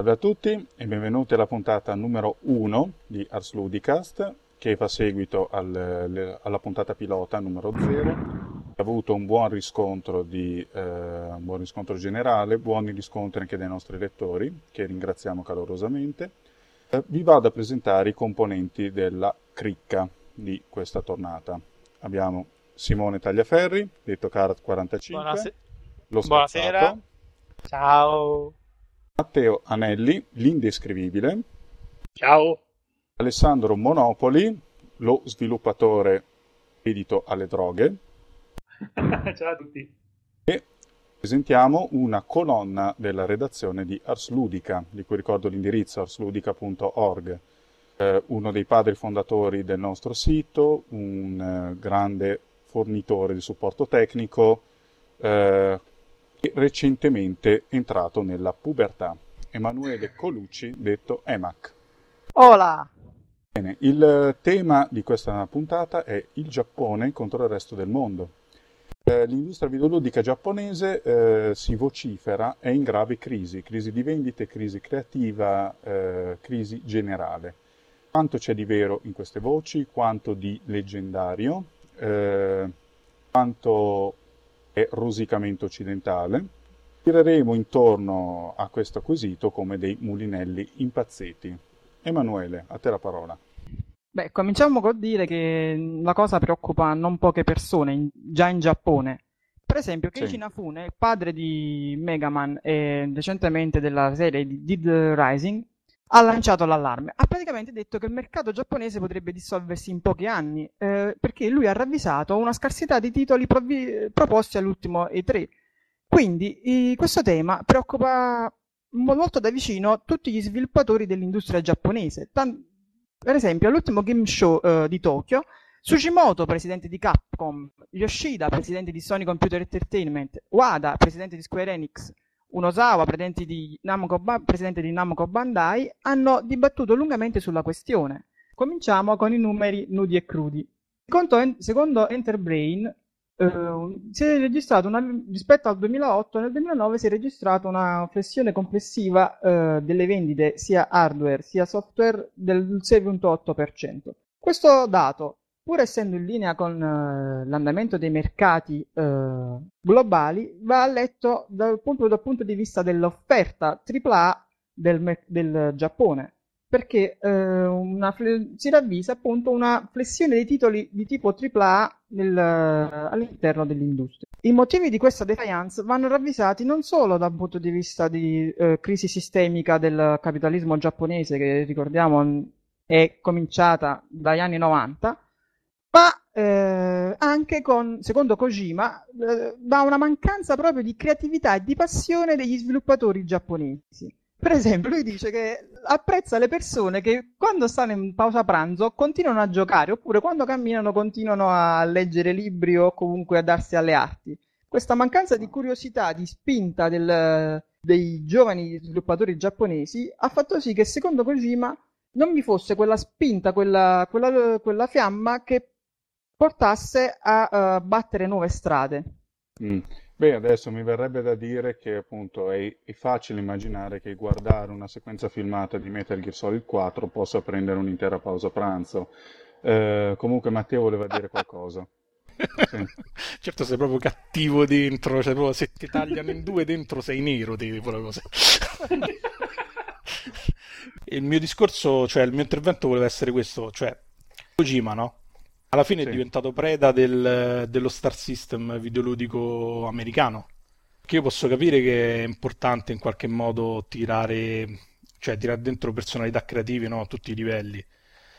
Salve a tutti e benvenuti alla puntata numero 1 di Ars Ludicast che fa seguito al, alla puntata pilota numero 0. Ha avuto un buon riscontro, di, eh, un buon riscontro generale, buoni riscontri anche dai nostri lettori che ringraziamo calorosamente. Eh, vi vado a presentare i componenti della cricca di questa tornata. Abbiamo Simone Tagliaferri, detto Carat 45. Buonase- lo Buonasera. Ciao. Matteo Anelli, l'indescrivibile. Ciao. Alessandro Monopoli, lo sviluppatore edito alle droghe. Ciao a tutti. E presentiamo una colonna della redazione di Ars Ludica, di cui ricordo l'indirizzo arsludica.org. Eh, uno dei padri fondatori del nostro sito, un eh, grande fornitore di supporto tecnico, eh, recentemente entrato nella pubertà. Emanuele Colucci, detto EMAC. Hola! Bene, il tema di questa puntata è il Giappone contro il resto del mondo. Eh, l'industria videoludica giapponese eh, si vocifera è in grave crisi, crisi di vendite, crisi creativa, eh, crisi generale. Quanto c'è di vero in queste voci, quanto di leggendario, eh, quanto è rosicamento occidentale. Tireremo intorno a questo quesito come dei mulinelli impazziti. Emanuele, a te la parola. Beh, cominciamo col dire che la cosa preoccupa non poche persone, in- già in Giappone. Per esempio, Keiichi Sì. Inafune, il padre di Mega Man e recentemente della serie di Dead Rising, ha lanciato l'allarme. Ha praticamente detto che il mercato giapponese potrebbe dissolversi in pochi anni, eh, perché lui ha ravvisato una scarsità di titoli provvi- proposti all'ultimo E3. Quindi, i- questo tema preoccupa mo- molto da vicino tutti gli sviluppatori dell'industria giapponese. Tan- per esempio, all'ultimo game show eh, di Tokyo, Tsushimoto, presidente di Capcom, Yoshida, presidente di Sony Computer Entertainment, Wada, presidente di Square Enix, Unosawa, presidente di Namco, presidente di Namco Bandai, hanno dibattuto lungamente sulla questione. Cominciamo con i numeri nudi e crudi. Secondo, Enterbrain, eh, una, rispetto al 2008, nel 2009 si è registrata una flessione complessiva eh, delle vendite sia hardware sia software del 6.8%. Questo dato, pur essendo in linea con eh, l'andamento dei mercati eh, globali, va letto dal punto, dal punto di vista dell'offerta AAA del, del Giappone perché eh, una si ravvisa appunto una flessione dei titoli di tipo AAA nel- all'interno dell'industria. I motivi di questa defiance vanno ravvisati non solo dal punto di vista di eh, crisi sistemica del capitalismo giapponese, che ricordiamo è cominciata dagli anni 90, ma eh, anche con, secondo Kojima, eh, da una mancanza proprio di creatività e di passione degli sviluppatori giapponesi. Per esempio, lui dice che apprezza le persone che quando stanno in pausa pranzo continuano a giocare, oppure quando camminano continuano a leggere libri o comunque a darsi alle arti. Questa mancanza di curiosità, di spinta del- dei giovani sviluppatori giapponesi ha fatto sì che, secondo Kojima, non vi fosse quella spinta, quella, quella- quella fiamma che portasse a eh, battere nuove strade. Mm. Beh, adesso mi verrebbe da dire che appunto è, è facile immaginare che guardare una sequenza filmata di Metal Gear Solid 4 possa prendere un'intera pausa pranzo. Eh, comunque Matteo voleva dire qualcosa. Sì. Certo, sei proprio cattivo dentro, cioè proprio se ti tagliano in due dentro sei nero, te, proprio così. Il mio discorso, cioè il mio intervento voleva essere questo, cioè Kojima, no? Alla fine Sì. è diventato preda del- dello Star System videoludico americano. Che io posso capire che è importante in qualche modo tirare, cioè tirare dentro personalità creative, no? A tutti i livelli.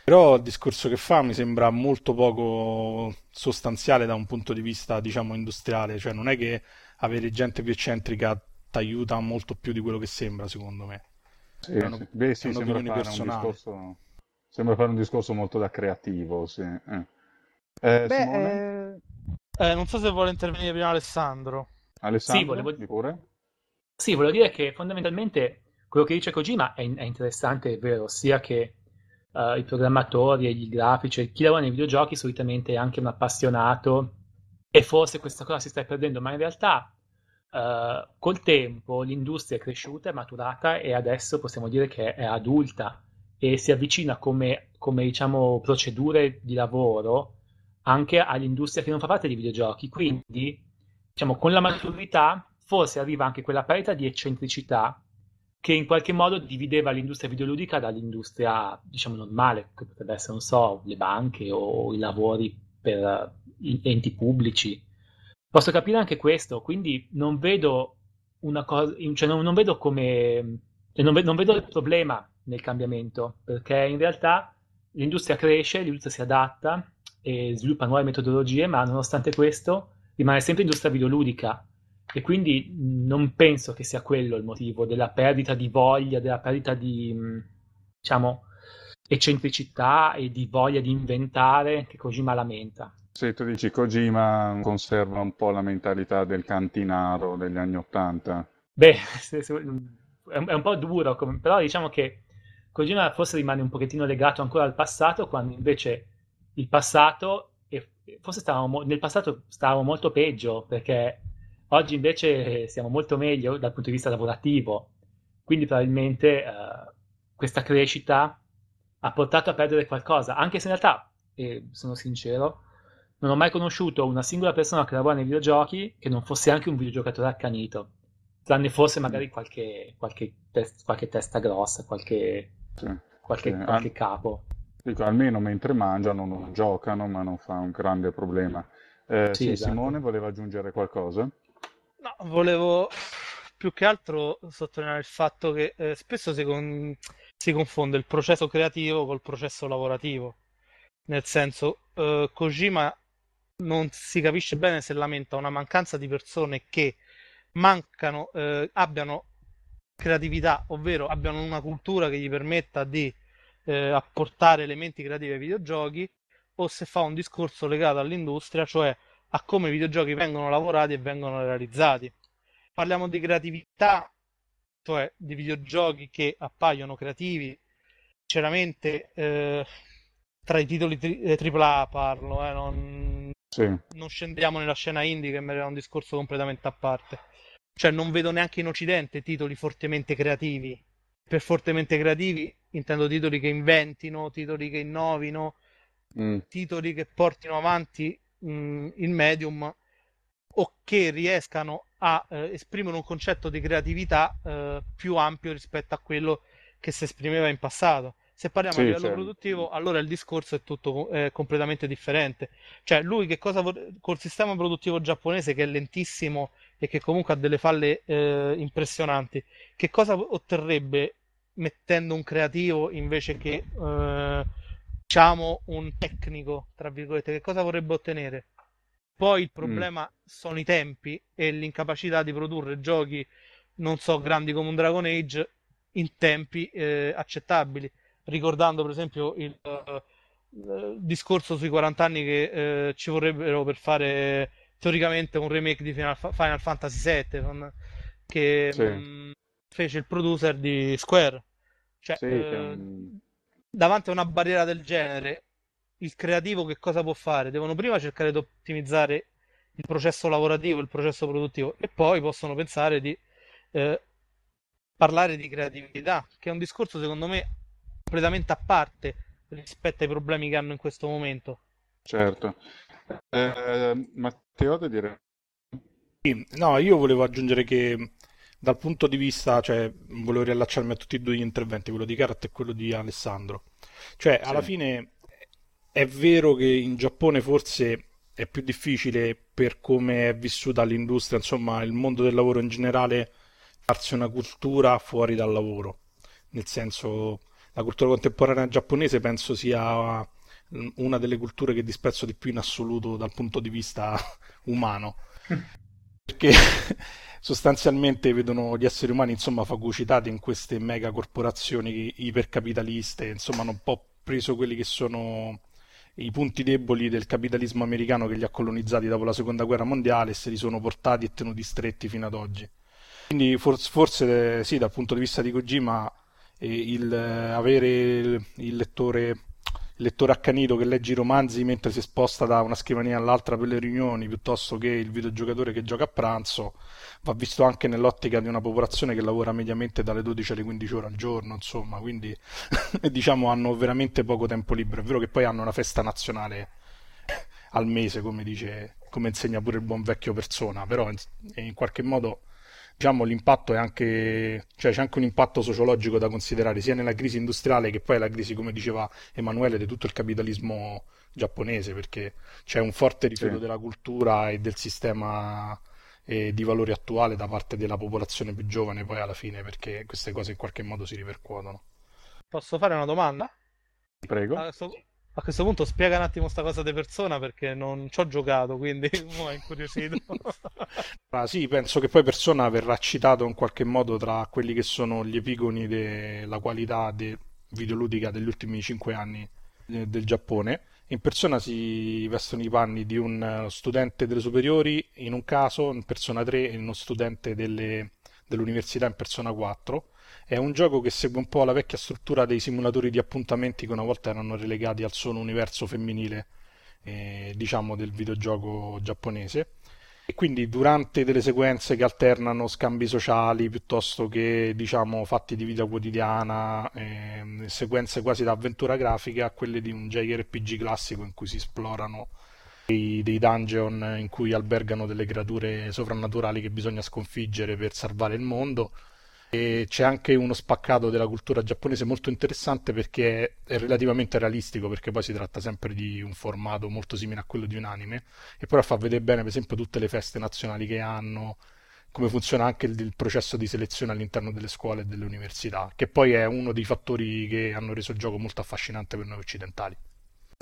Però il discorso che fa mi sembra molto poco sostanziale da un punto di vista, diciamo, industriale, cioè non è che avere gente più eccentrica ti aiuta molto più di quello che sembra, secondo me. Sì, È una- sì. Beh, è sì, un'opinione sembra fare discorso, sembra fare un discorso molto da creativo, sì. Eh. Eh, Beh, eh, Eh, non so se vuole intervenire prima Alessandro. Alessandro, Sì, volevo- di pure? Sì, volevo dire che fondamentalmente quello che dice Kojima è, è interessante, è vero, sia che eh, i programmatori e gli grafici, chi lavora nei videogiochi solitamente è anche un appassionato e forse questa cosa si sta perdendo, ma in realtà uh, col tempo l'industria è cresciuta, è maturata e adesso possiamo dire che è adulta e si avvicina come, come diciamo, procedure di lavoro anche all'industria che non fa parte dei videogiochi. Quindi, diciamo, con la maturità forse arriva anche quella parità di eccentricità che in qualche modo divideva l'industria videoludica dall'industria, diciamo, normale, che potrebbe essere, non so, le banche o i lavori per enti pubblici. Posso capire anche questo, quindi non vedo una cosa, cioè non, non vedo come, cioè non, vedo, non vedo il problema nel cambiamento, perché in realtà l'industria cresce, l'industria si adatta e sviluppa nuove metodologie, ma nonostante questo rimane sempre industria videoludica e quindi non penso che sia quello il motivo della perdita di voglia, della perdita di, diciamo, eccentricità e di voglia di inventare che Kojima lamenta. Sì, tu dici Kojima conserva un po' la mentalità del cantinaro degli anni Ottanta. Beh, è un po' duro, però diciamo che Kojima forse rimane un pochettino legato ancora al passato, quando invece il passato, forse stavamo, nel passato stavamo molto peggio, perché oggi invece siamo molto meglio dal punto di vista lavorativo, quindi probabilmente uh, questa crescita ha portato a perdere qualcosa, anche se in realtà, e sono sincero, non ho mai conosciuto una singola persona che lavora nei videogiochi che non fosse anche un videogiocatore accanito, tranne forse magari qualche, qualche, test, qualche testa grossa, qualche sì, qualche, sì. qualche capo. Dico, almeno mentre mangiano non giocano, ma non fa un grande problema. Eh, sì, sì, esatto. Simone voleva aggiungere qualcosa? No, volevo più che altro sottolineare il fatto che eh, spesso si, con... si, confonde il processo creativo col processo lavorativo. Nel senso, eh, Kojima non si capisce bene se lamenta una mancanza di persone che mancano, eh, abbiano creatività, ovvero abbiano una cultura che gli permetta di eh, apportare elementi creativi ai videogiochi, o se fa un discorso legato all'industria, cioè a come i videogiochi vengono lavorati e vengono realizzati. Parliamo di creatività, cioè di videogiochi che appaiono creativi, sinceramente eh, tra i titoli tri- AAA eh, parlo, eh, non, sì. non scendiamo nella scena indie che merita un discorso completamente a parte. Cioè, non vedo neanche in Occidente titoli fortemente creativi. Per fortemente creativi intendo titoli che inventino, titoli che innovino, mm. titoli che portino avanti mh, mm, il medium o che riescano a eh, esprimere un concetto di creatività eh, più ampio rispetto a quello che si esprimeva in passato. Se parliamo sì, a livello certo. produttivo, allora il discorso è tutto eh, completamente differente. Cioè, lui che cosa vor- col sistema produttivo giapponese che è lentissimo e che comunque ha delle falle eh, impressionanti, che cosa otterrebbe mettendo un creativo invece che eh, diciamo un tecnico, tra virgolette, che cosa vorrebbe ottenere? Poi il mm. problema mm. sono i tempi e l'incapacità di produrre giochi, non so, grandi come un Dragon Age in tempi eh, accettabili ricordando per esempio il, uh, discorso sui 40 anni che uh, ci vorrebbero per fare teoricamente un remake di Final, Final Fantasy VII che sì. mh, mm, fece il producer di Square. Cioè, sì, uh, davanti a una barriera del genere, il creativo che cosa può fare? Devono prima cercare di ottimizzare il processo lavorativo, il processo produttivo e poi possono pensare di eh, parlare di creatività, che è un discorso secondo me completamente a parte rispetto ai problemi che hanno in questo momento. Certo. Eh, Matteo, da dire? Sì, no, io volevo aggiungere che dal punto di vista, cioè, volevo riallacciarmi a tutti e due gli interventi, quello di Karat e quello di Alessandro. Cioè, sì. alla fine è vero che in Giappone forse è più difficile per come è vissuta l'industria, insomma, il mondo del lavoro in generale, farsi una cultura fuori dal lavoro. Nel senso, la cultura contemporanea giapponese penso sia una delle culture che disprezzo di più in assoluto dal punto di vista umano. Perché sostanzialmente vedono gli esseri umani insomma fagocitati in queste mega corporazioni ipercapitaliste, insomma hanno un po' preso quelli che sono i punti deboli del capitalismo americano che li ha colonizzati dopo la seconda guerra mondiale e se li sono portati e tenuti stretti fino ad oggi. Quindi forse, forse sì, dal punto di vista di Kojima il, avere il il lettore accanito che legge i romanzi mentre si sposta da una scrivania all'altra per le riunioni, piuttosto che il videogiocatore che gioca a pranzo, va visto anche nell'ottica di una popolazione che lavora mediamente dalle 12 alle 15 ore al giorno, insomma, quindi diciamo hanno veramente poco tempo libero. È vero che poi hanno una festa nazionale al mese, come dice, come insegna pure il buon vecchio persona, però in, in qualche modo diciamo, l'impatto è anche, cioè c'è anche un impatto sociologico da considerare sia nella crisi industriale che poi la crisi, come diceva Emanuele, di tutto il capitalismo giapponese, perché c'è un forte rifiuto sì. della cultura e del sistema eh, di valori attuale da parte della popolazione più giovane poi alla fine, perché queste cose in qualche modo si ripercuotono. Posso fare una domanda? Prego. Adesso a questo punto spiega un attimo sta cosa di persona perché non ci ho giocato, quindi mi ha incuriosito. ah, sì, penso che poi persona verrà citato in qualche modo tra quelli che sono gli epigoni della qualità de- videoludica degli ultimi cinque anni eh, del Giappone. In persona si vestono i panni di un studente delle superiori in un caso, in persona 3 e uno studente delle, dell'università in persona 4 è un gioco che segue un po' la vecchia struttura dei simulatori di appuntamenti che una volta erano relegati al solo universo femminile, eh, diciamo, del videogioco giapponese. E quindi durante delle sequenze che alternano scambi sociali piuttosto che diciamo fatti di vita quotidiana, eh, sequenze quasi da avventura grafica, quelle di un JRPG classico in cui si esplorano dei, dei dungeon in cui albergano delle creature sovrannaturali che bisogna sconfiggere per salvare il mondo e c'è anche uno spaccato della cultura giapponese molto interessante perché è relativamente realistico, perché poi si tratta sempre di un formato molto simile a quello di un anime, e però fa vedere bene, per esempio, tutte le feste nazionali che hanno, come funziona anche il, il, processo di selezione all'interno delle scuole e delle università, che poi è uno dei fattori che hanno reso il gioco molto affascinante per noi occidentali.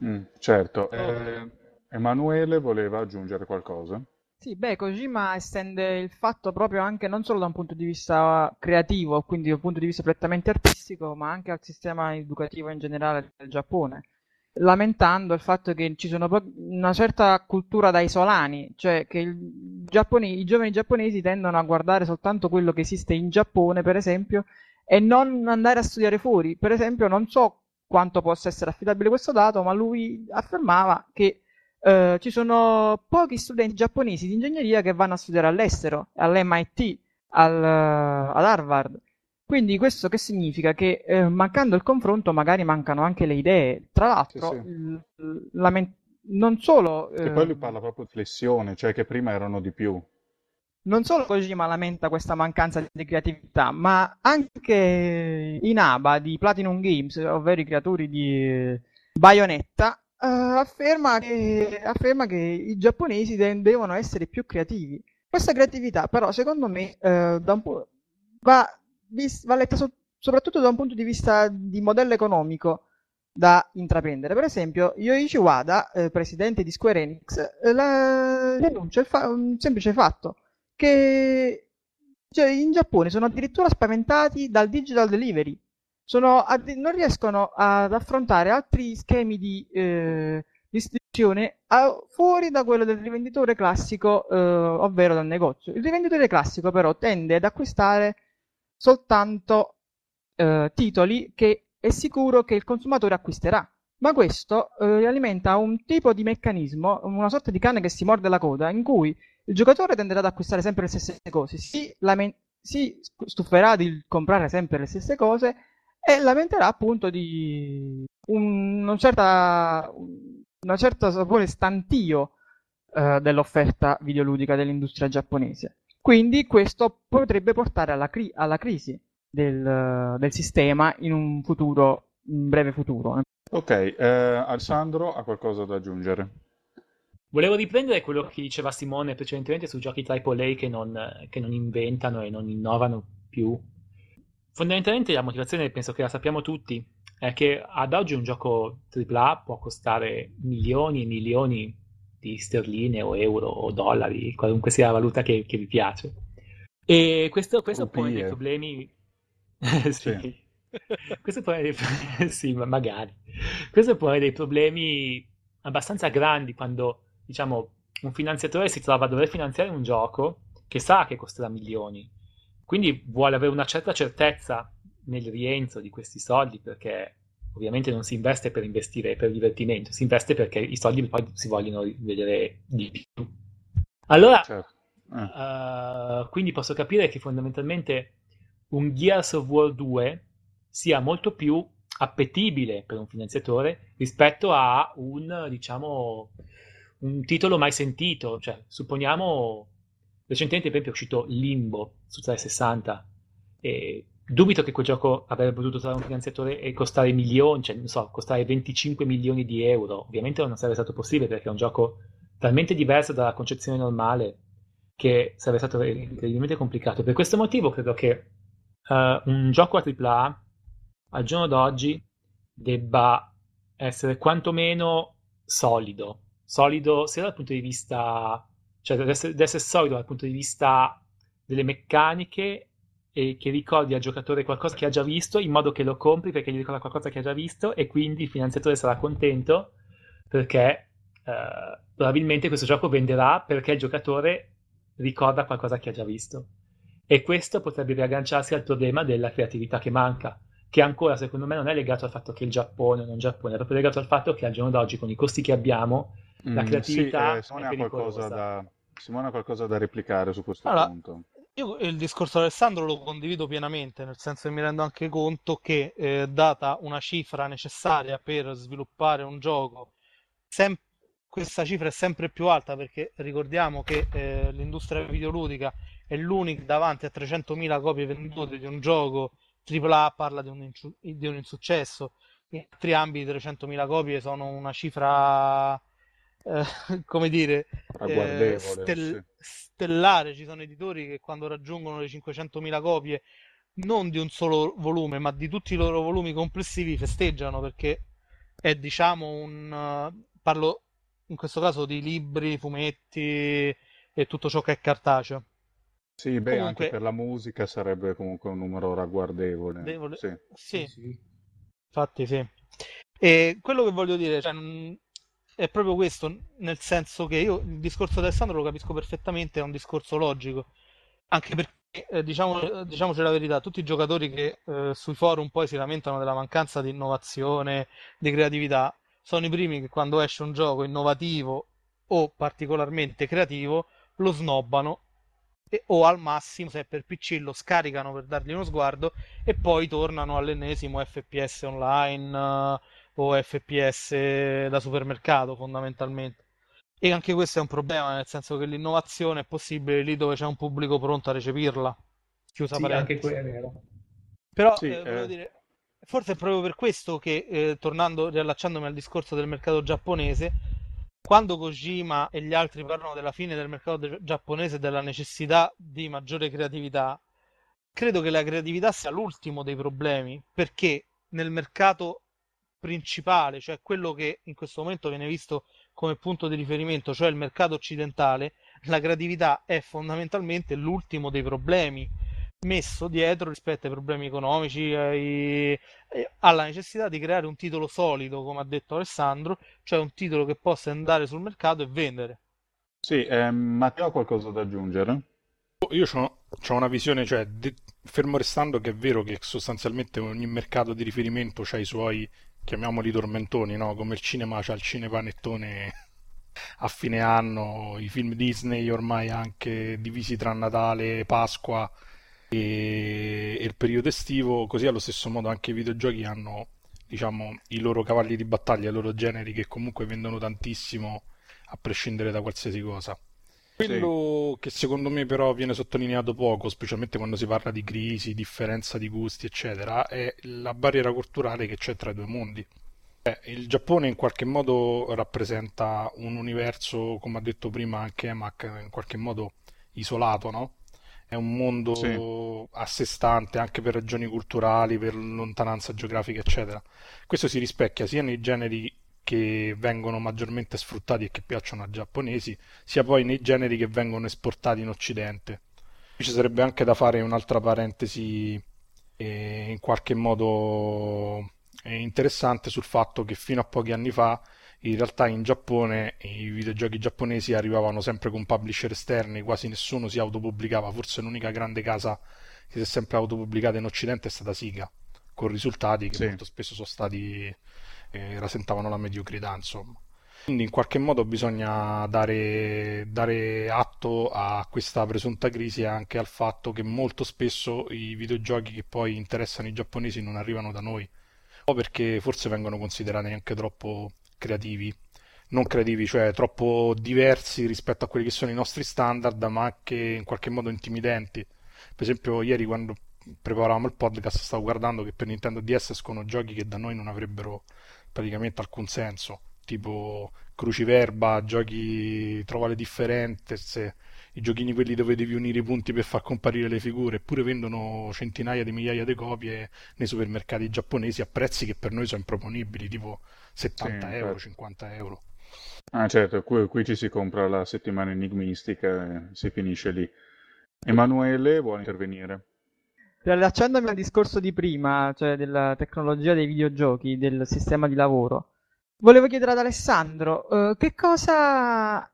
Mm, certo. Eh, Emanuele voleva aggiungere qualcosa? Sì, beh, Kojima estende il fatto proprio anche non solo da un punto di vista creativo, quindi da un punto di vista prettamente artistico, ma anche al sistema educativo in generale del Giappone, lamentando il fatto che ci sono una certa cultura da isolani, cioè che Giappone, i giovani giapponesi tendono a guardare soltanto quello che esiste in Giappone, per esempio, e non andare a studiare fuori. Per esempio, non so quanto possa essere affidabile questo dato, ma lui affermava che eh, ci sono pochi studenti giapponesi di ingegneria che vanno a studiare all'estero, all'MIT, al, ad Harvard. Quindi questo che significa? Che eh, mancando il confronto magari mancano anche le idee. Tra l'altro, sì, sì. La, non solo... Che poi lui ehm, parla proprio di flessione, cioè che prima erano di più. Non solo Kojima lamenta questa mancanza di creatività, ma anche Inaba di Platinum Games, ovvero i creatori di Bayonetta, uh, afferma, che, afferma, che, i giapponesi de- devono essere più creativi. Questa creatività, però, secondo me, uh, va, vis- va, letta so- soprattutto da un punto di vista di modello economico da intraprendere. Per esempio, Yoichi Wada, eh, presidente di Square Enix, eh, la... denuncia fa- un semplice fatto che cioè, in Giappone sono addirittura spaventati dal digital delivery sono, non riescono ad affrontare altri schemi di eh, distribuzione a, fuori da quello del rivenditore classico, eh, ovvero dal negozio. Il rivenditore classico però tende ad acquistare soltanto eh, titoli che è sicuro che il consumatore acquisterà. Ma questo eh, alimenta un tipo di meccanismo, una sorta di cane che si morde la coda, in cui il giocatore tenderà ad acquistare sempre le stesse cose, si, si stuferà di comprare sempre le stesse cose e lamenterà appunto di un, una certa, una certa sapore stantio eh, dell'offerta videoludica dell'industria giapponese. Quindi questo potrebbe portare alla, cri- alla crisi del, del, sistema in un futuro, in breve futuro. Ok, eh, Alessandro ha qualcosa da aggiungere? Volevo riprendere quello che diceva Simone precedentemente sui giochi AAA che non, che non inventano e non innovano più Fondamentalmente la motivazione, penso che la sappiamo tutti, è che ad oggi un gioco AAA può costare milioni e milioni di sterline o euro o dollari, qualunque sia la valuta che, che vi piace. E questo, questo pone dei problemi... sì. sì. questo pone dei... sì, magari. Questo pone dei problemi abbastanza grandi quando, diciamo, un finanziatore si trova a dover finanziare un gioco che sa che costerà milioni quindi vuole avere una certa certezza nel rientro di questi soldi perché ovviamente non si investe per investire per divertimento, si investe perché i soldi poi si vogliono vedere di più. Allora, certo. eh. uh, quindi posso capire che fondamentalmente un Gears of War 2 sia molto più appetibile per un finanziatore rispetto a un, diciamo, un titolo mai sentito. Cioè, supponiamo, recentemente per esempio è uscito Limbo su 360 e dubito che quel gioco avrebbe potuto trovare un finanziatore e costare milioni, cioè non so, costare 25 milioni di euro. Ovviamente non sarebbe stato possibile perché è un gioco talmente diverso dalla concezione normale che sarebbe stato incredibilmente complicato. Per questo motivo credo che uh, un gioco a AAA al giorno d'oggi debba essere quantomeno solido. Solido sia dal punto di vista, cioè deve essere, deve essere solido dal punto di vista delle meccaniche e che ricordi al giocatore qualcosa che ha già visto in modo che lo compri perché gli ricorda qualcosa che ha già visto e quindi il finanziatore sarà contento perché eh, probabilmente questo gioco venderà perché il giocatore ricorda qualcosa che ha già visto. E questo potrebbe riagganciarsi al problema della creatività che manca che ancora secondo me non è legato al fatto che il Giappone o non Giappone, è proprio legato al fatto che al giorno d'oggi con i costi che abbiamo la mm, creatività sì, eh, Simone, ha qualcosa da, Simone ha qualcosa da replicare su questo allora, punto. Io il discorso di Alessandro lo condivido pienamente, nel senso che mi rendo anche conto che eh, data una cifra necessaria per sviluppare un gioco, sem- questa cifra è sempre più alta perché ricordiamo che eh, l'industria videoludica è l'unica davanti a 300.000 copie vendute di un gioco AAA parla di un, di un insuccesso, in altri ambiti 300.000 copie sono una cifra eh, come dire, eh, stel- sì. stellare. Ci sono editori che quando raggiungono le 500.000 copie, non di un solo volume, ma di tutti i loro volumi complessivi, festeggiano perché è diciamo un. Uh, parlo in questo caso di libri, fumetti e tutto ciò che è cartaceo. Sì, beh, comunque... anche per la musica sarebbe comunque un numero ragguardevole. Devole... Sì. Sì. sì. infatti sì. E quello che voglio dire, cioè, è proprio questo, nel senso che io il discorso di Alessandro lo capisco perfettamente, è un discorso logico, anche perché eh, diciamo, diciamoci la verità, tutti i giocatori che eh, sui forum poi si lamentano della mancanza di innovazione, di creatività, sono i primi che quando esce un gioco innovativo o particolarmente creativo lo snobbano e, o al massimo se è per PC lo scaricano per dargli uno sguardo e poi tornano all'ennesimo FPS online. Uh, o FPS da supermercato fondamentalmente. E anche questo è un problema, nel senso che l'innovazione è possibile lì dove c'è un pubblico pronto a recepirla. Chiusa sì, parentesi. anche quello è vero. Però sì, eh, eh... Dire, forse è proprio per questo che, eh, tornando, riallacciandomi al discorso del mercato giapponese, quando Kojima e gli altri parlano della fine del mercato giapponese e della necessità di maggiore creatività, credo che la creatività sia l'ultimo dei problemi, perché nel mercato principale, cioè quello che in questo momento viene visto come punto di riferimento, cioè il mercato occidentale, la creatività è fondamentalmente l'ultimo dei problemi messo dietro rispetto ai problemi economici, ai... alla necessità di creare un titolo solido, come ha detto Alessandro, cioè un titolo che possa andare sul mercato e vendere. Sì, eh, Matteo ha qualcosa da aggiungere? Io ho una visione, cioè, de- fermo restando che è vero che sostanzialmente ogni mercato di riferimento ha i suoi chiamiamoli tormentoni, no? come il cinema c'ha il cinepanettone a fine anno, i film Disney ormai anche divisi tra Natale, Pasqua e, e il periodo estivo, così allo stesso modo anche i videogiochi hanno diciamo, i loro cavalli di battaglia, i loro generi che comunque vendono tantissimo a prescindere da qualsiasi cosa. Quello sì. che secondo me però viene sottolineato poco, specialmente quando si parla di crisi, differenza di gusti, eccetera, è la barriera culturale che c'è tra i due mondi. Eh, il Giappone in qualche modo rappresenta un universo, come ha detto prima anche Emac, in qualche modo isolato, no? È un mondo sì. a sé stante anche per ragioni culturali, per lontananza geografica, eccetera. Questo si rispecchia sia nei generi che vengono maggiormente sfruttati e che piacciono ai giapponesi, sia poi nei generi che vengono esportati in Occidente. Ci sarebbe anche da fare un'altra parentesi eh, in qualche modo eh, interessante sul fatto che fino a pochi anni fa in realtà in Giappone i videogiochi giapponesi arrivavano sempre con publisher esterni, quasi nessuno si autopubblicava, forse l'unica grande casa che si è sempre autopubblicata in Occidente è stata Siga con risultati che Sì. molto spesso sono stati, eh, rasentavano la mediocrità, insomma. Quindi in qualche modo bisogna dare, dare atto a questa presunta crisi e anche al fatto che molto spesso i videogiochi che poi interessano i giapponesi non arrivano da noi, o perché forse vengono considerati anche troppo creativi, non creativi, cioè troppo diversi rispetto a quelli che sono i nostri standard, ma anche in qualche modo intimidenti. Per esempio, ieri quando preparavamo il podcast stavo guardando che per Nintendo DS escono giochi che da noi non avrebbero praticamente alcun senso, tipo Cruciverba, giochi Trova le differenze, i giochini quelli dove devi unire i punti per far comparire le figure, eppure vendono centinaia di migliaia di copie nei supermercati giapponesi a prezzi che per noi sono improponibili, tipo 70 Sì, euro, certo. 50 euro. Ah, certo, qui, qui ci si compra la settimana enigmistica e si finisce lì. Emanuele vuole intervenire. Riallacciandomi al discorso di prima, cioè della tecnologia dei videogiochi, del sistema di lavoro, volevo chiedere ad Alessandro, eh, che cosa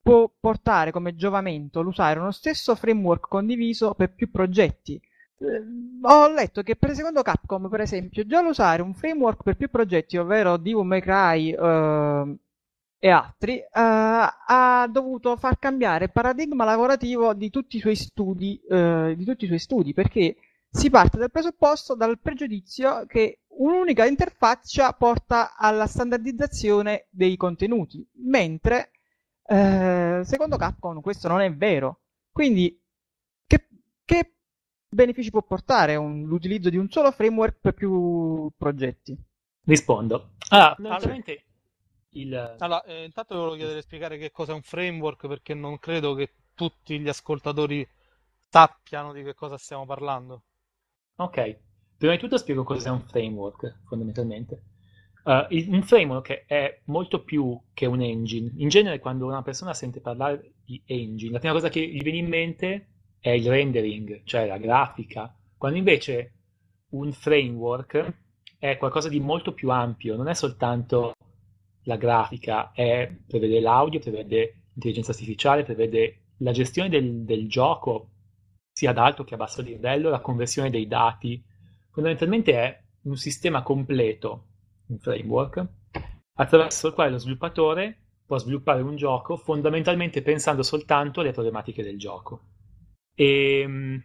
può portare come giovamento l'usare uno stesso framework condiviso per più progetti? Eh, ho letto che per secondo Capcom, per esempio, già l'usare un framework per più progetti, ovvero Devil May Cry eh, e altri, eh, ha dovuto far cambiare il paradigma lavorativo di tutti i suoi studi, eh, di tutti i suoi studi, perché si parte dal presupposto, dal pregiudizio che un'unica interfaccia porta alla standardizzazione dei contenuti, mentre eh, secondo Capcom questo non è vero. Quindi, che, che benefici può portare un- l'utilizzo di un solo framework per più progetti? Rispondo. Allora, No, fondamentalmente il... Allora, eh, intanto volevo chiedere spiegare che cos'è un framework perché non credo che tutti gli ascoltatori sappiano di che cosa stiamo parlando. Ok, prima di tutto spiego cos'è un framework, fondamentalmente. Uh, il- un framework è molto più che un engine. In genere, quando una persona sente parlare di engine, la prima cosa che gli viene in mente è il rendering, cioè la grafica, quando invece un framework è qualcosa di molto più ampio, non è soltanto la grafica, è- prevede l'audio, prevede l'intelligenza artificiale, prevede la gestione del, del gioco sia ad alto che a basso livello, la conversione dei dati. Fondamentalmente è un sistema completo, un framework, attraverso il quale lo sviluppatore può sviluppare un gioco fondamentalmente pensando soltanto alle problematiche del gioco. E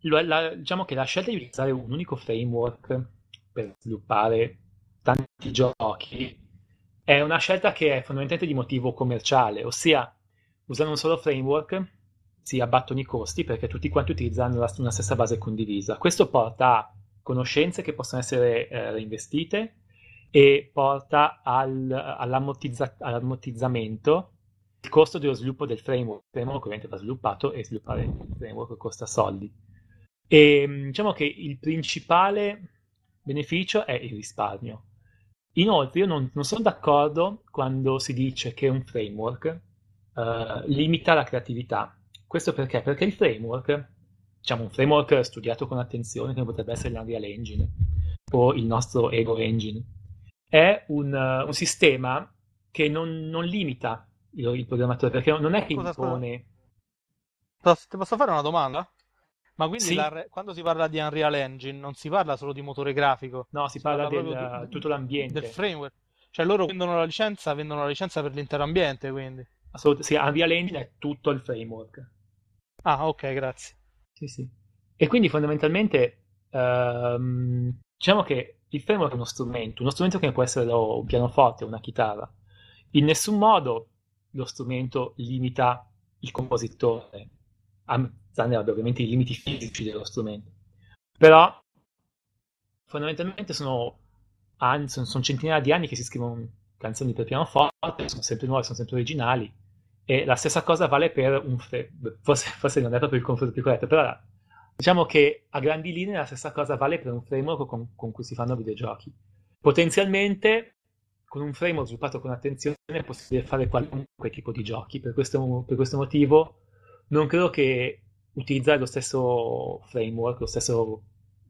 lo- la- diciamo che la scelta di utilizzare un unico framework per sviluppare tanti giochi è una scelta che è fondamentalmente di motivo commerciale, ossia usando un solo framework si abbattono i costi perché tutti quanti utilizzano la- una stessa base condivisa. Questo porta a conoscenze che possono essere eh, reinvestite e porta al- all'ammortizza- all'ammortizzamento il costo dello sviluppo del framework. Il framework ovviamente va sviluppato e sviluppare il framework costa soldi. E diciamo che il principale beneficio è il risparmio. Inoltre, io non, non sono d'accordo quando si dice che un framework eh, limita la creatività. Questo perché? Perché il framework, diciamo un framework studiato con attenzione, come potrebbe essere l'Unreal Engine o il nostro Ego Engine, è un, eh, un sistema che non, non limita il, il programmatore, perché non è che Scusa, scusa. impone... Ti posso fare una domanda? Ma quindi Sì. la quando si parla di Unreal Engine non si parla solo di motore grafico, No, si si parla parla del di- tutto l'ambiente. del framework. Cioè loro vendono la licenza, vendono la licenza per l'intero ambiente, quindi. Assolut- sì, Unreal Engine è tutto il framework. Ah, ok, grazie. Sì, sì. E quindi fondamentalmente ehm, diciamo che il framework è uno strumento, uno strumento che può essere un pianoforte, una chitarra. In nessun modo lo strumento limita il compositore, a- vabbè, ovviamente i limiti fisici dello strumento. Però fondamentalmente sono, anni, sono, sono centinaia di anni che si scrivono canzoni per pianoforte, sono sempre nuove, sono sempre originali. E la stessa cosa vale per un framework. Forse, forse non è proprio il confronto più corretto, però diciamo che a grandi linee la stessa cosa vale per un framework con, con cui si fanno videogiochi. Potenzialmente, con un framework sviluppato con attenzione, è possibile fare qualunque tipo di giochi. Per questo, per questo motivo, non credo che utilizzare lo stesso framework, lo stesso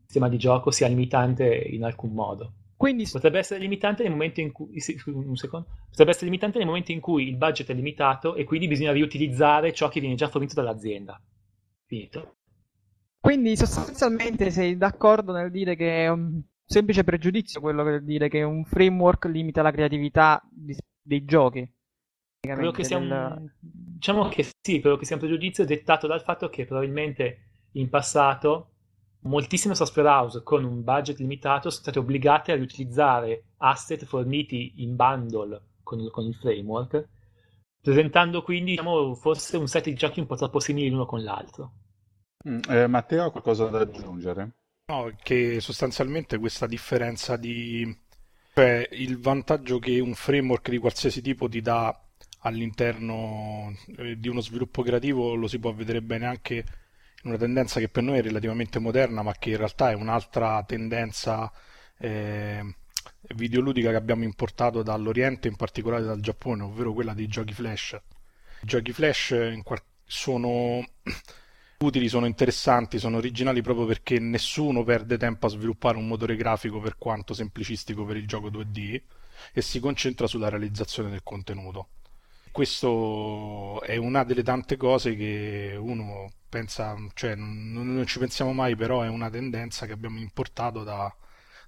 sistema di gioco sia limitante in alcun modo. Quindi Potrebbe essere limitante nel momento in cui. secondo. Potrebbe essere limitante nel momento in cui il budget è limitato e quindi bisogna riutilizzare ciò che viene già fornito dall'azienda. Finito. Quindi quindi sostanzialmente sei d'accordo nel dire che è un semplice pregiudizio quello che dire che un framework limita la creatività di, dei giochi? Quello che sia un, diciamo che sì, quello che sia un pregiudizio dettato dal fatto che probabilmente in passato moltissime software house con un budget limitato sono state obbligate a riutilizzare asset forniti in bundle con il, con il framework, presentando quindi diciamo, forse un set di giochi un po' troppo simili l'uno con l'altro. Mm, eh, Matteo ha qualcosa da aggiungere? No, che sostanzialmente questa differenza di... cioè il vantaggio che un framework di qualsiasi tipo ti dà all'interno eh, di uno sviluppo creativo lo si può vedere bene anche in una tendenza che per noi è relativamente moderna, ma che in realtà è un'altra tendenza eh, videoludica che abbiamo importato dall'Oriente, in particolare dal Giappone, ovvero quella dei giochi flash. I giochi flash sono utili, sono interessanti, sono originali proprio perché nessuno perde tempo a sviluppare un motore grafico per quanto semplicistico per il gioco 2D e si concentra sulla realizzazione del contenuto questo è una delle tante cose che uno pensa, cioè non, non ci pensiamo mai, però è una tendenza che abbiamo importato da,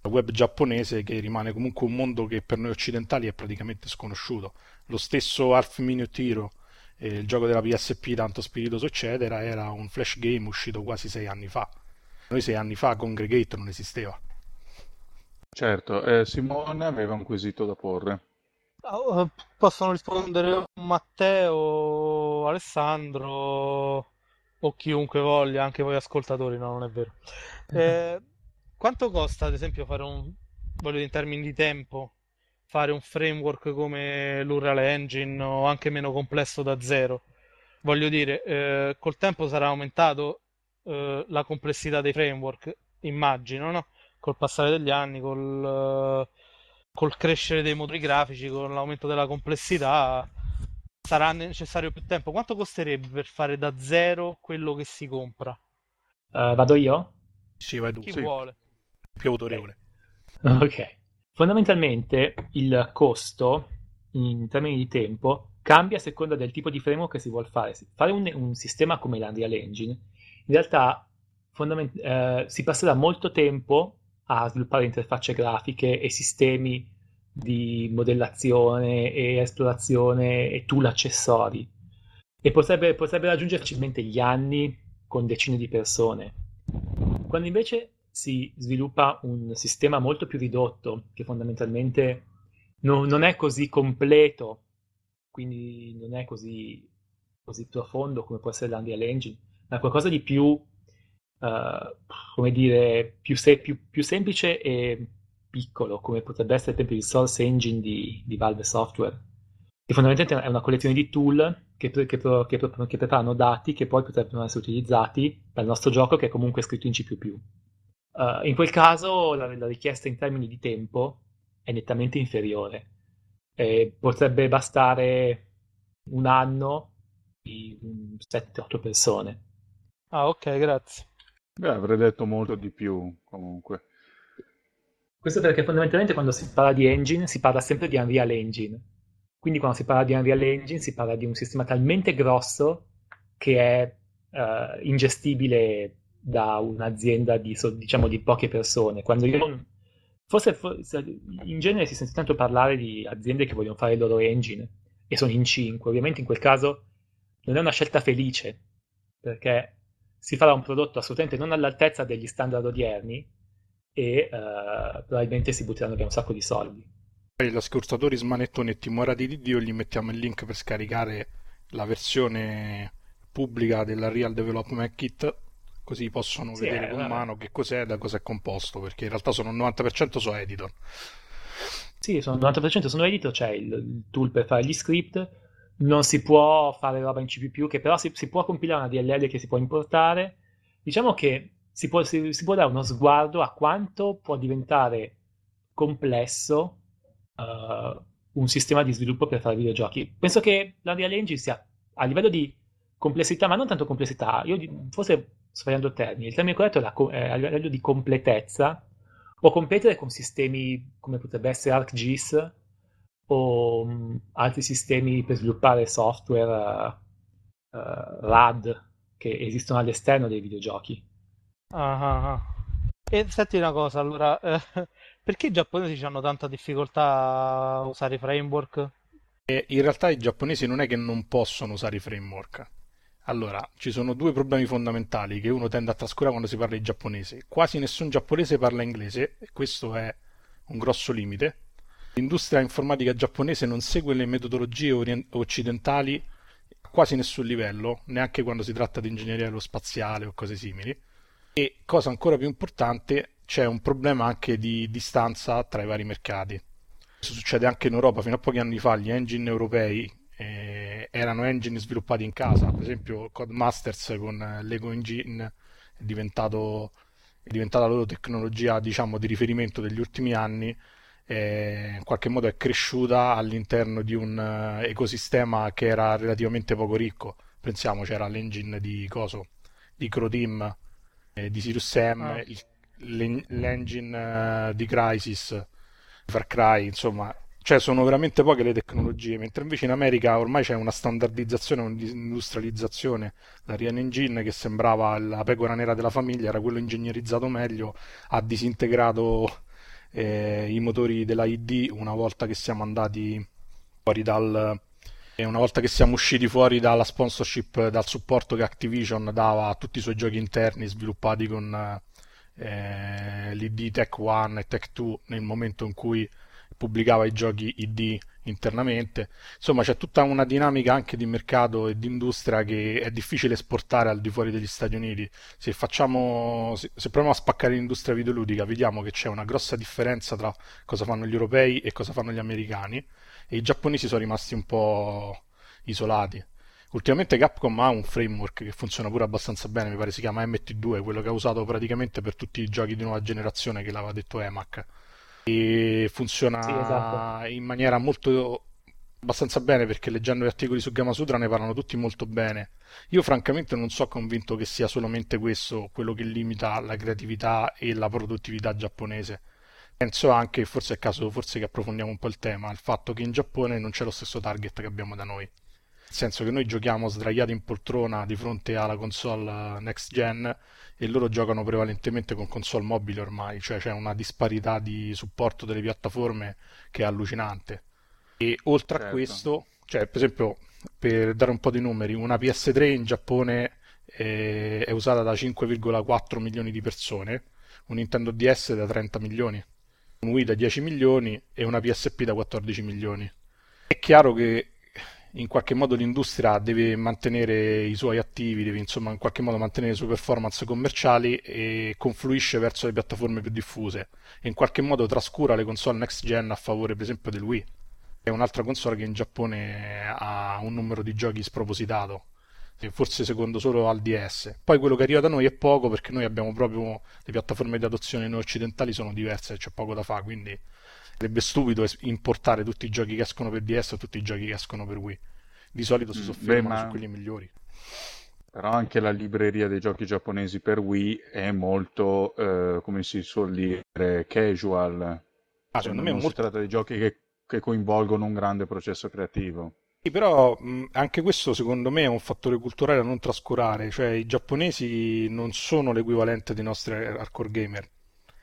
da, web giapponese che rimane comunque un mondo che per noi occidentali è praticamente sconosciuto. Lo stesso Half Minute Hero, eh, il gioco della PSP tanto spiritoso eccetera, era un flash game uscito quasi sei anni fa. Noi sei anni fa Congregate non esisteva. Certo, eh, Simone aveva un quesito da porre. Oh, possono rispondere Matteo, Alessandro o chiunque voglia, anche voi ascoltatori, no, non è vero. Eh, quanto costa, ad esempio, fare un, voglio dire, in termini di tempo, fare un framework come l'Unreal Engine o anche meno complesso da zero? Voglio dire, eh, col tempo sarà aumentato eh, la complessità dei framework, immagino, no? Col passare degli anni, col col crescere dei motori grafici, con l'aumento della complessità, sarà necessario più tempo. Quanto costerebbe per fare da zero quello che si compra? Uh, vado io? Sì, vai tu. Chi sì. vuole? Più autorevole. Ok. Fondamentalmente il costo in termini di tempo cambia a seconda del tipo di framework che si vuole fare. Fare un, un sistema come l'Unreal Engine, in realtà fondament- eh, si passerà molto tempo a sviluppare interfacce grafiche e sistemi di modellazione e esplorazione e tool accessori e potrebbe, potrebbe raggiungere facilmente gli anni con decine di persone. Quando invece si sviluppa un sistema molto più ridotto, che fondamentalmente non, non è così completo, quindi non è così, così profondo come può essere l'Unreal Engine, ma qualcosa di più uh, come dire, più, se- più, più, semplice e piccolo, come potrebbe essere per esempio il Source Engine di, di Valve Software, che fondamentalmente è una collezione di tool che, che, che, che, preparano dati che poi potrebbero essere utilizzati dal nostro gioco che è comunque scritto in C++. Uh, in quel caso la, la, richiesta in termini di tempo è nettamente inferiore. E potrebbe bastare un anno di 7-8 persone. Ah, ok, grazie. Beh, avrei detto molto di più comunque. Questo perché fondamentalmente quando si parla di engine si parla sempre di Unreal Engine. Quindi quando si parla di Unreal Engine si parla di un sistema talmente grosso che è uh, ingestibile da un'azienda di, diciamo, di poche persone. Quando io, forse, forse in genere si sente tanto parlare di aziende che vogliono fare il loro engine e sono in cinque. Ovviamente in quel caso non è una scelta felice perché si farà un prodotto assolutamente non all'altezza degli standard odierni e uh, probabilmente si butteranno via un sacco di soldi. Gli ascoltatori smanettonetti morati di Dio gli mettiamo il link per scaricare la versione pubblica della Real Development Kit così possono sì, vedere con eh, mano che cos'è e da cosa è composto perché in realtà sono il 90% su editor sì, sono il 90% sono editor c'è il, il tool per fare gli script non si può fare roba in C++, che però si, si può compilare una DLL che si può importare. Diciamo che si può, si, si può dare uno sguardo a quanto può diventare complesso uh, un sistema di sviluppo per fare videogiochi. Penso che l'Unreal Engine sia a livello di complessità, ma non tanto complessità, io forse sbagliando il termine, il termine corretto è, la, è a livello di completezza, o competere con sistemi come potrebbe essere ArcGIS, o um, altri sistemi per sviluppare software uh, uh, RAD che esistono all'esterno dei videogiochi. Ah, ah, ah. E senti una cosa, allora, eh, perché i giapponesi hanno tanta difficoltà a usare i framework? E in realtà i giapponesi non è che non possono usare i framework. Allora, ci sono due problemi fondamentali che uno tende a trascurare quando si parla di giapponese. Quasi nessun giapponese parla inglese, e questo è un grosso limite. L'industria informatica giapponese non segue le metodologie orient- occidentali a quasi nessun livello, neanche quando si tratta di ingegneria aerospaziale o cose simili. E cosa ancora più importante, c'è un problema anche di distanza tra i vari mercati. Questo succede anche in Europa, fino a pochi anni fa gli engine europei eh, erano engine sviluppati in casa, per esempio Codemasters con Lego Engine è, diventato, è diventata la loro tecnologia diciamo, di riferimento degli ultimi anni eh, in qualche modo è cresciuta all'interno di un uh, ecosistema che era relativamente poco ricco. Pensiamo c'era l'engine di Coso, di Croteam, eh, di Sirius Sam, ah. il, l'engine uh, di Crisis, Far Cry, insomma, cioè sono veramente poche le tecnologie, mentre invece in America ormai c'è una standardizzazione, un'industrializzazione. La Rian Engine, che sembrava la pecora nera della famiglia, era quello ingegnerizzato meglio, ha disintegrato eh, i motori della ID una volta che siamo andati fuori dal, e una volta che siamo usciti fuori dalla sponsorship, dal supporto che Activision dava a tutti i suoi giochi interni sviluppati con eh, l'ID Tech 1 e Tech 2 nel momento in cui pubblicava i giochi ID internamente. Insomma, c'è tutta una dinamica anche di mercato e di industria che è difficile esportare al di fuori degli Stati Uniti. Se, facciamo, se, se proviamo a spaccare l'industria videoludica, vediamo che c'è una grossa differenza tra cosa fanno gli europei e cosa fanno gli americani e i giapponesi sono rimasti un po' isolati. Ultimamente Capcom ha un framework che funziona pure abbastanza bene, mi pare si chiama MT2, quello che ha usato praticamente per tutti i giochi di nuova generazione che l'aveva detto EMAC. E funziona sì, esatto. in maniera molto abbastanza bene perché leggendo gli articoli su Gamasutra ne parlano tutti molto bene. Io francamente non sono convinto che sia solamente questo quello che limita la creatività e la produttività giapponese penso anche, forse è caso forse che approfondiamo un po' il tema, il fatto che in Giappone non c'è lo stesso target che abbiamo da noi. Nel senso che noi giochiamo sdraiati in poltrona di fronte alla console next gen e loro giocano prevalentemente con console mobili ormai, cioè c'è una disparità di supporto delle piattaforme che è allucinante. E oltre certo. a questo, cioè per esempio, per dare un po' di numeri, una PS3 in Giappone è, è usata da 5,4 milioni di persone, un Nintendo DS da 30 milioni un Wii da 10 milioni e una PSP da 14 milioni. È chiaro che in qualche modo l'industria deve mantenere i suoi attivi, deve insomma in qualche modo mantenere le sue performance commerciali e confluisce verso le piattaforme più diffuse e in qualche modo trascura le console next gen a favore per esempio del Wii. È un'altra console che in Giappone ha un numero di giochi spropositato forse secondo solo al DS. Poi quello che arriva da noi è poco perché noi abbiamo proprio le piattaforme di adozione noi occidentali sono diverse, c'è poco da fare, quindi sarebbe stupido importare tutti i giochi che escono per DS e tutti i giochi che escono per Wii. Di solito si mm, soffermano Beh, ma... su quelli migliori. Però anche la libreria dei giochi giapponesi per Wii è molto, eh, come si suol dire, casual. Ah, secondo me non molto... si tratta di giochi che, che coinvolgono un grande processo creativo. Sì, però mh, anche questo secondo me è un fattore culturale da non trascurare, cioè i giapponesi non sono l'equivalente dei nostri hardcore gamer.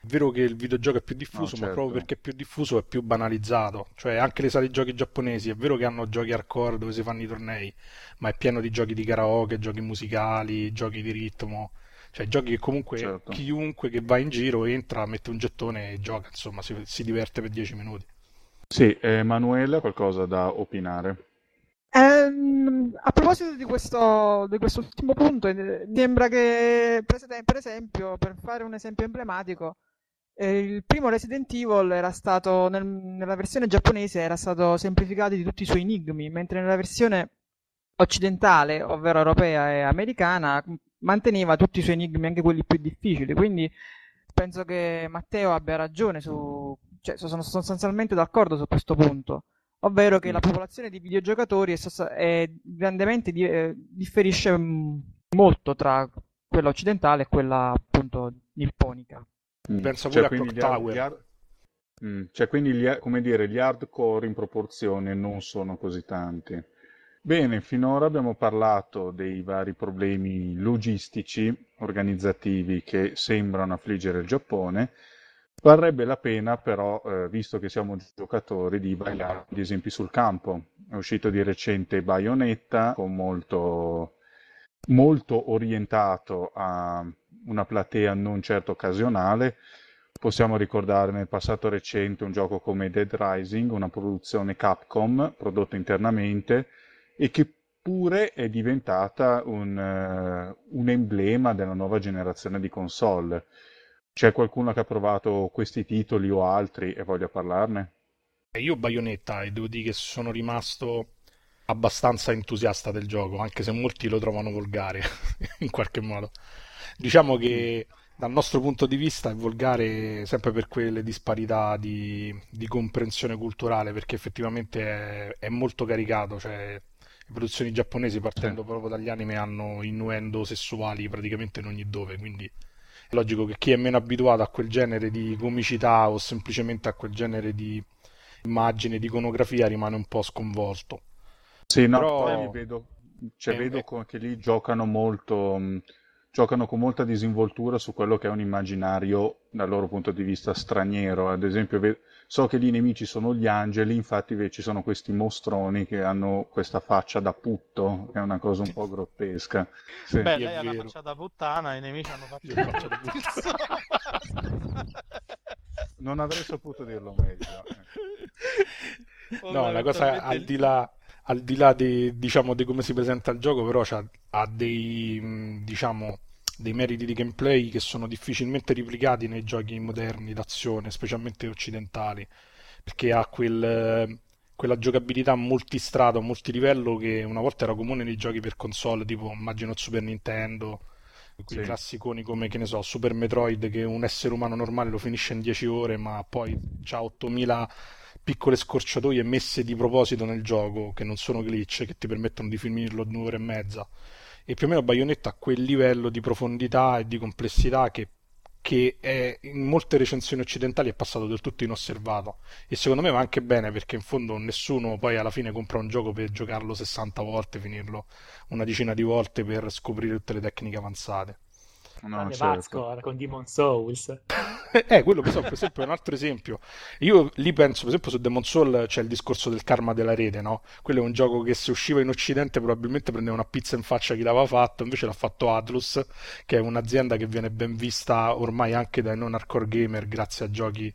È vero che il videogioco è più diffuso, no, certo. ma proprio perché è più diffuso è più banalizzato. Cioè anche le sale giochi giapponesi è vero che hanno giochi hardcore dove si fanno i tornei, ma è pieno di giochi di karaoke, giochi musicali, giochi di ritmo. Cioè giochi che comunque certo. chiunque che va in giro entra, mette un gettone e gioca, insomma, si, si diverte per 10 minuti. Sì, Emanuele ha qualcosa da opinare? Ehm, a proposito di questo, di quest'ultimo punto, eh, mi sembra che, per esempio, per fare un esempio emblematico, eh, il primo Resident Evil era stato, nel- nella versione giapponese, era stato semplificato di tutti i suoi enigmi, mentre nella versione occidentale, ovvero europea e americana, manteneva tutti i suoi enigmi, anche quelli più difficili. Quindi penso che Matteo abbia ragione su, cioè, sono sostanzialmente d'accordo su questo punto ovvero che la mm. popolazione di videogiocatori è, sost- è grandemente di- eh, differisce mm, molto tra quella occidentale e quella appunto nipponica. Mm. Pure cioè, a Clock Tower. Gli ar- mm. Cioè, quindi gli, come dire, gli hardcore in proporzione non sono così tanti. Bene, finora abbiamo parlato dei vari problemi logistici, organizzativi che sembrano affliggere il Giappone. Varrebbe la pena però, eh, visto che siamo giocatori, di bagliare gli esempi sul campo. È uscito di recente Bayonetta, con molto, molto orientato a una platea non certo occasionale. Possiamo ricordare nel passato recente un gioco come Dead Rising, una produzione Capcom, prodotto internamente, e che pure è diventata un, uh, un emblema della nuova generazione di console. C'è qualcuno che ha provato questi titoli o altri e voglia parlarne? Io Bayonetta e devo dire che sono rimasto abbastanza entusiasta del gioco, anche se molti lo trovano volgare in qualche modo. Diciamo che dal nostro punto di vista è volgare sempre per quelle disparità di, di comprensione culturale, perché effettivamente è, è molto caricato, cioè le produzioni giapponesi partendo proprio dagli anime hanno innuendo sessuali praticamente in ogni dove, quindi è logico che chi è meno abituato a quel genere di comicità o semplicemente a quel genere di immagine, di iconografia rimane un po' sconvolto. Sì, no, Però... poi vedo, cioè, eh, vedo eh... che lì giocano molto giocano con molta disinvoltura su quello che è un immaginario dal loro punto di vista straniero. Ad esempio, so che lì i nemici sono gli angeli, infatti ci sono questi mostroni che hanno questa faccia da putto, che è una cosa un po' grottesca. Sì. Beh, lei ha la faccia da puttana, i nemici hanno faccia da puttana. non avrei saputo dirlo meglio. No, la cosa al di là al di là di, diciamo, di come si presenta il gioco, però ha dei, diciamo, dei meriti di gameplay che sono difficilmente replicati nei giochi moderni d'azione, specialmente occidentali, perché ha quel, quella giocabilità multistrato, multilivello che una volta era comune nei giochi per console, tipo immagino Super Nintendo, quei sì. classiconi come che ne so, Super Metroid che un essere umano normale lo finisce in 10 ore, ma poi ha 8000 piccole scorciatoie messe di proposito nel gioco, che non sono glitch, che ti permettono di finirlo in un'ora e mezza. E più o meno Bayonetta ha quel livello di profondità e di complessità che, che è, in molte recensioni occidentali è passato del tutto inosservato. E secondo me va anche bene perché in fondo nessuno poi alla fine compra un gioco per giocarlo 60 volte, finirlo una decina di volte per scoprire tutte le tecniche avanzate. No, certo. con Demon Souls. eh, quello per esempio è un altro esempio. Io lì penso, per esempio, su Demon Soul c'è il discorso del karma della rete, no? Quello è un gioco che se usciva in Occidente probabilmente prendeva una pizza in faccia a chi l'aveva fatto, invece l'ha fatto Atlus, che è un'azienda che viene ben vista ormai anche dai non hardcore gamer grazie a giochi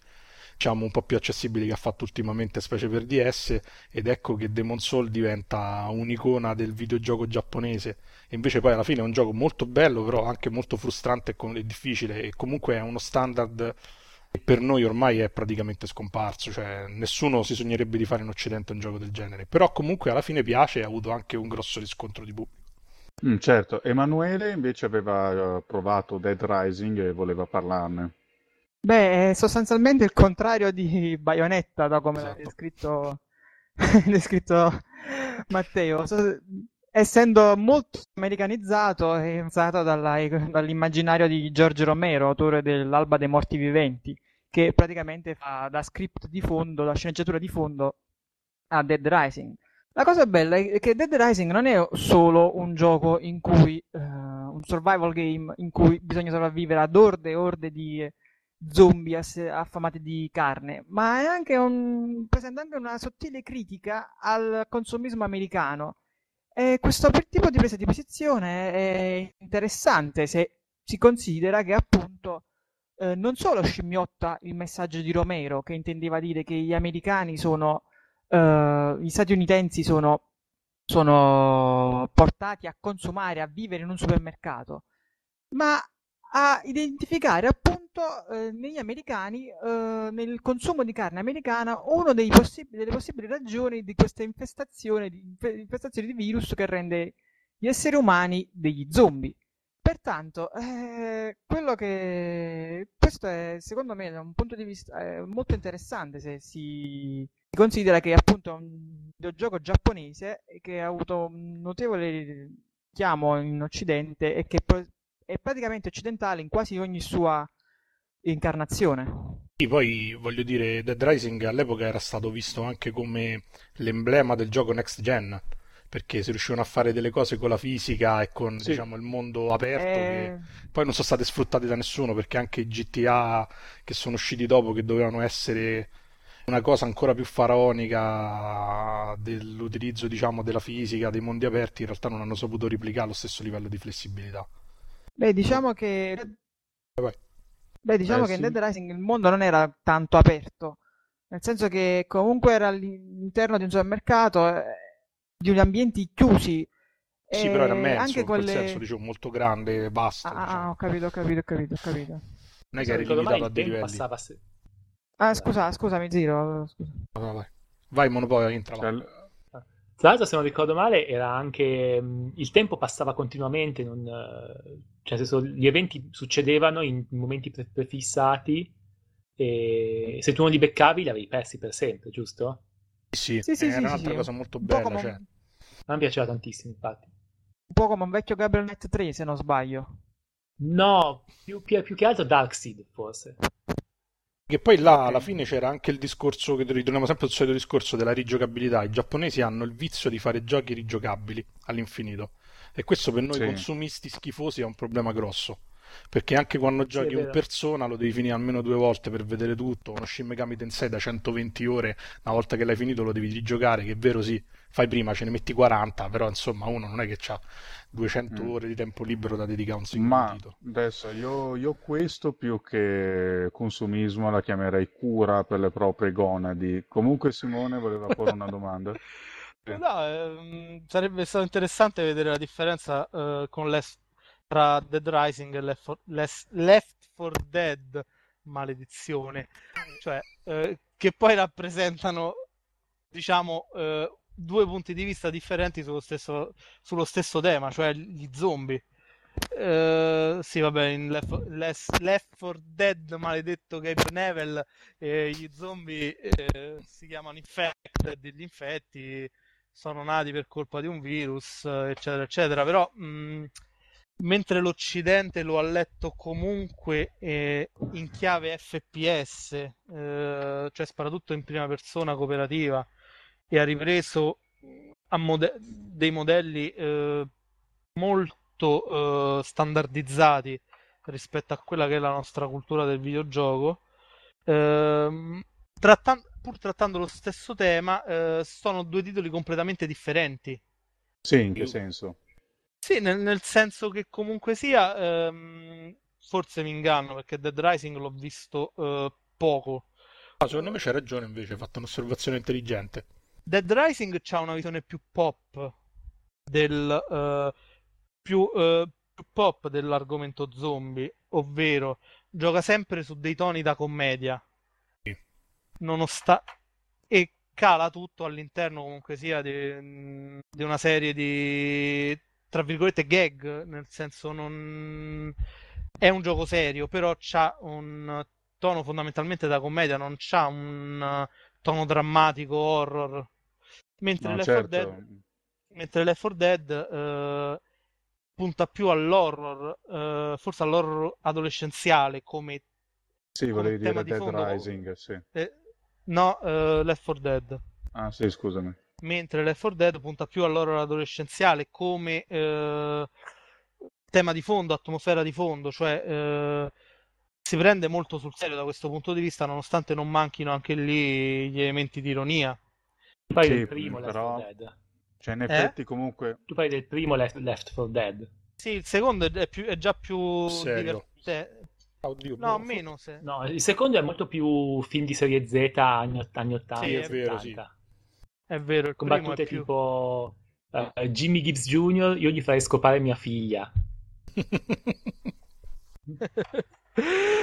diciamo un po' più accessibili che ha fatto ultimamente specie per DS ed ecco che Demon Soul diventa un'icona del videogioco giapponese. E invece poi alla fine è un gioco molto bello però anche molto frustrante e difficile e comunque è uno standard che per noi ormai è praticamente scomparso cioè nessuno si sognerebbe di fare in occidente un gioco del genere. Però comunque alla fine piace e ha avuto anche un grosso riscontro di pubblico. Mm, certo, Emanuele invece aveva eh, provato Dead Rising e voleva parlarne. Beh, è sostanzialmente il contrario di Bayonetta, da come esatto. l'ha descritto, descritto Matteo. So, essendo molto americanizzato è usato dalla, dall'immaginario di Giorgio Romero, autore dell'Alba dei Morti Viventi, che praticamente fa da script di fondo, da sceneggiatura di fondo a Dead Rising. La cosa bella è che Dead Rising non è solo un gioco in cui, uh, un survival game in cui bisogna sopravvivere ad orde e orde di zombie affamati di carne, ma è anche un, presenta anche una sottile critica al consumismo americano. E questo tipo di presa di posizione è interessante se si considera che appunto eh, non solo scimmiotta il messaggio di Romero che intendeva dire che gli americani sono eh, gli statunitensi sono, sono portati a consumare, a vivere in un supermercato, ma a identificare appunto eh, negli americani, eh, nel consumo di carne americana, una delle possibili ragioni di questa infestazione di, infestazione di virus che rende gli esseri umani degli zombie. Pertanto, eh, quello che questo è secondo me da un punto di vista molto interessante se si, si considera che appunto è un videogioco giapponese che ha avuto un notevole chiamo in Occidente e che è praticamente occidentale in quasi ogni sua incarnazione. Sì, poi voglio dire, Dead Rising all'epoca era stato visto anche come l'emblema del gioco next gen, perché si riuscivano a fare delle cose con la fisica e con Sì. diciamo, il mondo aperto Eh, che poi non sono state sfruttate da nessuno perché anche i GTA che sono usciti dopo che dovevano essere una cosa ancora più faraonica dell'utilizzo diciamo della fisica, dei mondi aperti, in realtà non hanno saputo replicare lo stesso livello di flessibilità. Beh, diciamo che, Vai. beh, diciamo Eh, che in sì. Dead Rising il mondo non era tanto aperto, nel senso che comunque era all'interno di un supermercato, eh, di gli ambienti chiusi, Sì, però era e immenso, anche in quel quelle... senso, diciamo, molto grande, vasto, Ah, ah, diciamo. ho capito, ho capito, ho capito, ho capito. Non è che eri limitato a dei livelli. passava se- Ah, scusa, scusami, Ziro, scusa. Vai, vai. Vai, Monopoly, entra là. Cioè, Tra l'altro, se non ricordo male, era anche mh, il tempo passava continuamente, non, eh, cioè, nel senso, gli eventi succedevano in momenti pre- prefissati e se tu non li beccavi li avevi persi per sempre, giusto? Sì, Sì, sì, era sì, un'altra sì. cosa molto Un bella, come cioè. A me piaceva tantissimo, infatti. un po' come un vecchio Gabriel Knight 3, se non sbaglio. No, più, più- più che altro Darkseid, forse. Che poi là alla fine c'era anche il discorso, che ritorniamo sempre al solito discorso della rigiocabilità. I giapponesi hanno il vizio di fare giochi rigiocabili all'infinito. E questo per noi Sì. consumisti schifosi è un problema grosso. Perché anche quando Sì, giochi vero. persona lo devi finire almeno due volte per vedere tutto. Uno Shin Megami Tensei da 120 ore, una volta che l'hai finito lo devi rigiocare, che è vero sì, fai prima, ce ne metti 40, però insomma uno non è che ha 200 Mm. ore di tempo libero da dedicare a un singolo Ma titolo. adesso io, io questo più che consumismo la chiamerei cura per le proprie gonadi. Comunque Simone voleva porre una domanda. No, ehm, sarebbe stato interessante vedere la differenza eh, con Left- tra Dead Rising e Left 4, Less- Left 4 Dead, maledizione, cioè eh, che poi rappresentano, diciamo, eh, due punti di vista differenti sullo stesso, sullo stesso tema, cioè gli zombie. Eh, sì, vabbè, in Left, Left 4 Dead, maledetto Gabe Neville, eh, gli zombie eh, si chiamano infected, gli infetti sono nati per colpa di un virus, eccetera, eccetera. Però, mh, mentre l'Occidente lo ha letto comunque eh, in chiave FPS, eh, cioè sparatutto in prima persona cooperativa, e ha ripreso a mode- dei modelli eh, molto eh, standardizzati rispetto a quella che è la nostra cultura del videogioco. Ehm, trattan- pur trattando lo stesso tema, eh, sono due titoli completamente differenti. Sì, in che senso? Sì, nel, nel senso che comunque sia, ehm, forse mi inganno perché Dead Rising l'ho visto eh, poco. Ah, secondo me c'è ragione invece, hai fatto un'osservazione intelligente. Dead Rising ha una visione più pop del eh, più, eh, più pop dell'argomento zombie, ovvero gioca sempre su dei toni da commedia, Sì. nonosta- e cala tutto all'interno comunque sia di, di una serie di tra virgolette gag, nel senso non è un gioco serio, però c'ha un tono fondamentalmente da commedia, non c'ha un tono drammatico horror. Mentre No, Left 4 certo. Dead, mentre Left 4 Dead eh, punta più all'horror, eh, forse all'horror adolescenziale come, Sì, come volevi dire di Dead fondo. Rising, sì. eh, no, eh, Left 4 Dead. Ah, sì, scusami. Mentre Left 4 Dead punta più all'horror adolescenziale come eh, tema di fondo, atmosfera di fondo, cioè eh, si prende molto sul serio da questo punto di vista, nonostante non manchino anche lì gli elementi di ironia. Tu parli Sì, del primo Left però- 4 Dead. Cioè, in Eh? effetti, comunque, Tu parli del primo Left, Left 4 Dead. Sì, il secondo è, più- è già più Serio. divertente. Oddio, No, boh, meno se. No, il secondo è molto più film di serie Z anni, anni 80. Sì, è vero, sì. 80. È vero, il Con primo è battute più... tipo eh, Jimmy Gibbs Jr., io gli farei scopare mia figlia.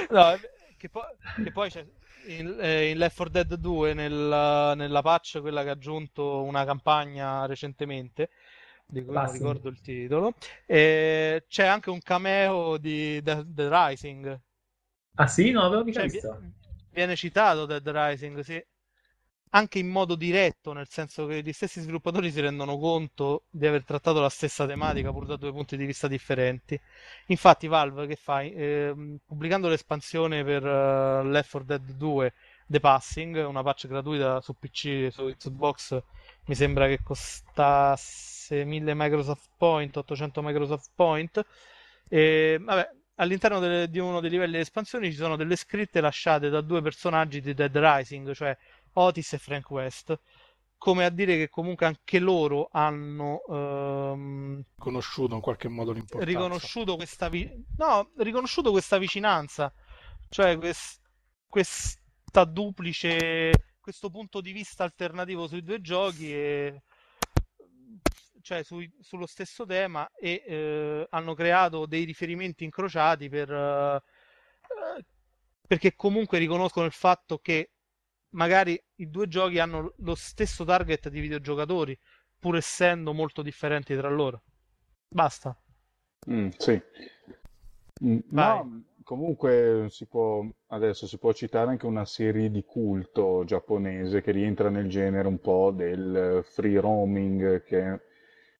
No, che poi, che poi c'è in, eh, in Left 4 Dead 2 nella, nella patch, quella che ha aggiunto una campagna recentemente, di cui non ricordo il titolo, e c'è anche un cameo di The, The Rising. Ah sì? Non l'avevo mica Cioè, visto. vi- viene citato Dead Rising, sì. Anche in modo diretto, nel senso che gli stessi sviluppatori si rendono conto di aver trattato la stessa tematica pur da due punti di vista differenti. Infatti, Valve che fa? Ehm, pubblicando l'espansione per eh, Left 4 Dead 2 The Passing, una patch gratuita su PC, su Xbox, mi sembra che costasse 1000 Microsoft Point, 800 Microsoft Point. E, vabbè, all'interno de- di uno dei livelli di espansioni ci sono delle scritte lasciate da due personaggi di Dead Rising, cioè Otis e Frank West, come a dire che comunque anche loro hanno ehm, Conosciuto in qualche modo l'importanza. riconosciuto questa, vi- no, riconosciuto questa vicinanza, cioè quest- questa duplice, questo punto di vista alternativo sui due giochi e cioè sui- sullo stesso tema e eh, hanno creato dei riferimenti incrociati per, eh, eh, perché comunque riconoscono il fatto che magari i due giochi hanno lo stesso target di videogiocatori, pur essendo molto differenti tra loro. Basta. Mm, sì. Mm, no, comunque si può, adesso si può citare anche una serie di culto giapponese che rientra nel genere un po' del free roaming, che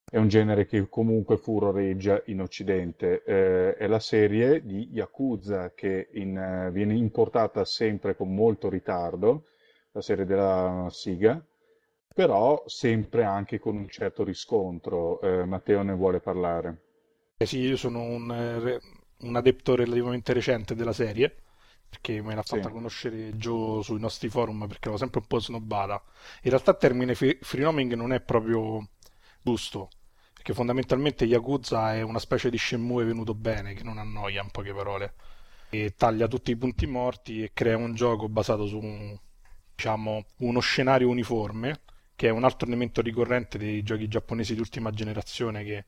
è un genere che comunque furoreggia in Occidente. Eh, è la serie di Yakuza che in, viene importata sempre con molto ritardo, la serie della Siga, però sempre anche con un certo riscontro. Eh, Matteo ne vuole parlare. Eh sì, io sono un, eh, un adepto relativamente recente della serie, perché me l'ha Sì. fatta conoscere Joe sui nostri forum, perché l'ho sempre un po' snobbata. In realtà il termine free free roaming non è proprio giusto, perché fondamentalmente Yakuza è una specie di Shenmue venuto bene, che non annoia, in poche parole, e taglia tutti i punti morti e crea un gioco basato su, un- diciamo, uno scenario uniforme, che è un altro elemento ricorrente dei giochi giapponesi di ultima generazione che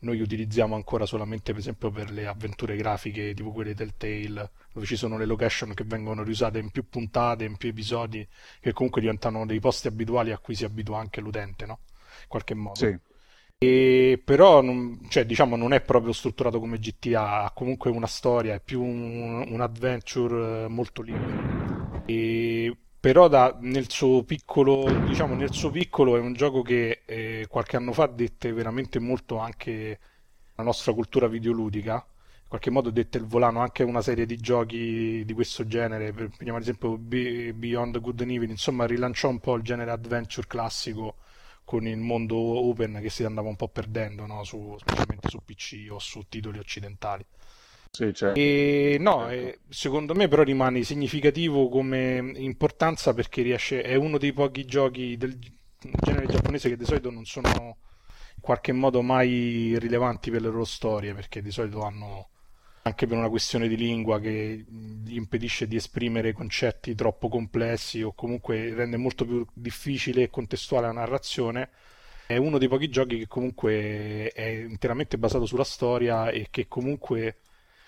noi utilizziamo ancora solamente per esempio per le avventure grafiche tipo quelle del Telltale, dove ci sono le location che vengono riusate in più puntate, in più episodi, che comunque diventano dei posti abituali a cui si abitua anche l'utente, no? In qualche modo. Sì. E però non, cioè, diciamo, non è proprio strutturato come GTA, ha comunque una storia, è più un, un adventure eh, molto libero. E, però da- nel suo piccolo, diciamo, nel suo piccolo è un gioco che eh, qualche anno fa dette veramente molto anche la nostra cultura videoludica. In qualche modo dette il volano anche una serie di giochi di questo genere, prendiamo ad esempio Be- Beyond Good and Evil, insomma rilanciò un po' il genere adventure classico con il mondo open che si andava un po' perdendo, no? Su- specialmente su PC o su titoli occidentali. Sì, certo. E no, certo. eh, secondo me però rimane significativo come importanza perché riesce, è uno dei pochi giochi del genere giapponese che di solito non sono in qualche modo mai rilevanti per le loro storie, perché di solito hanno anche per una questione di lingua che gli impedisce di esprimere concetti troppo complessi o comunque rende molto più difficile e contestuale la narrazione. È uno dei pochi giochi che comunque è interamente basato sulla storia e che comunque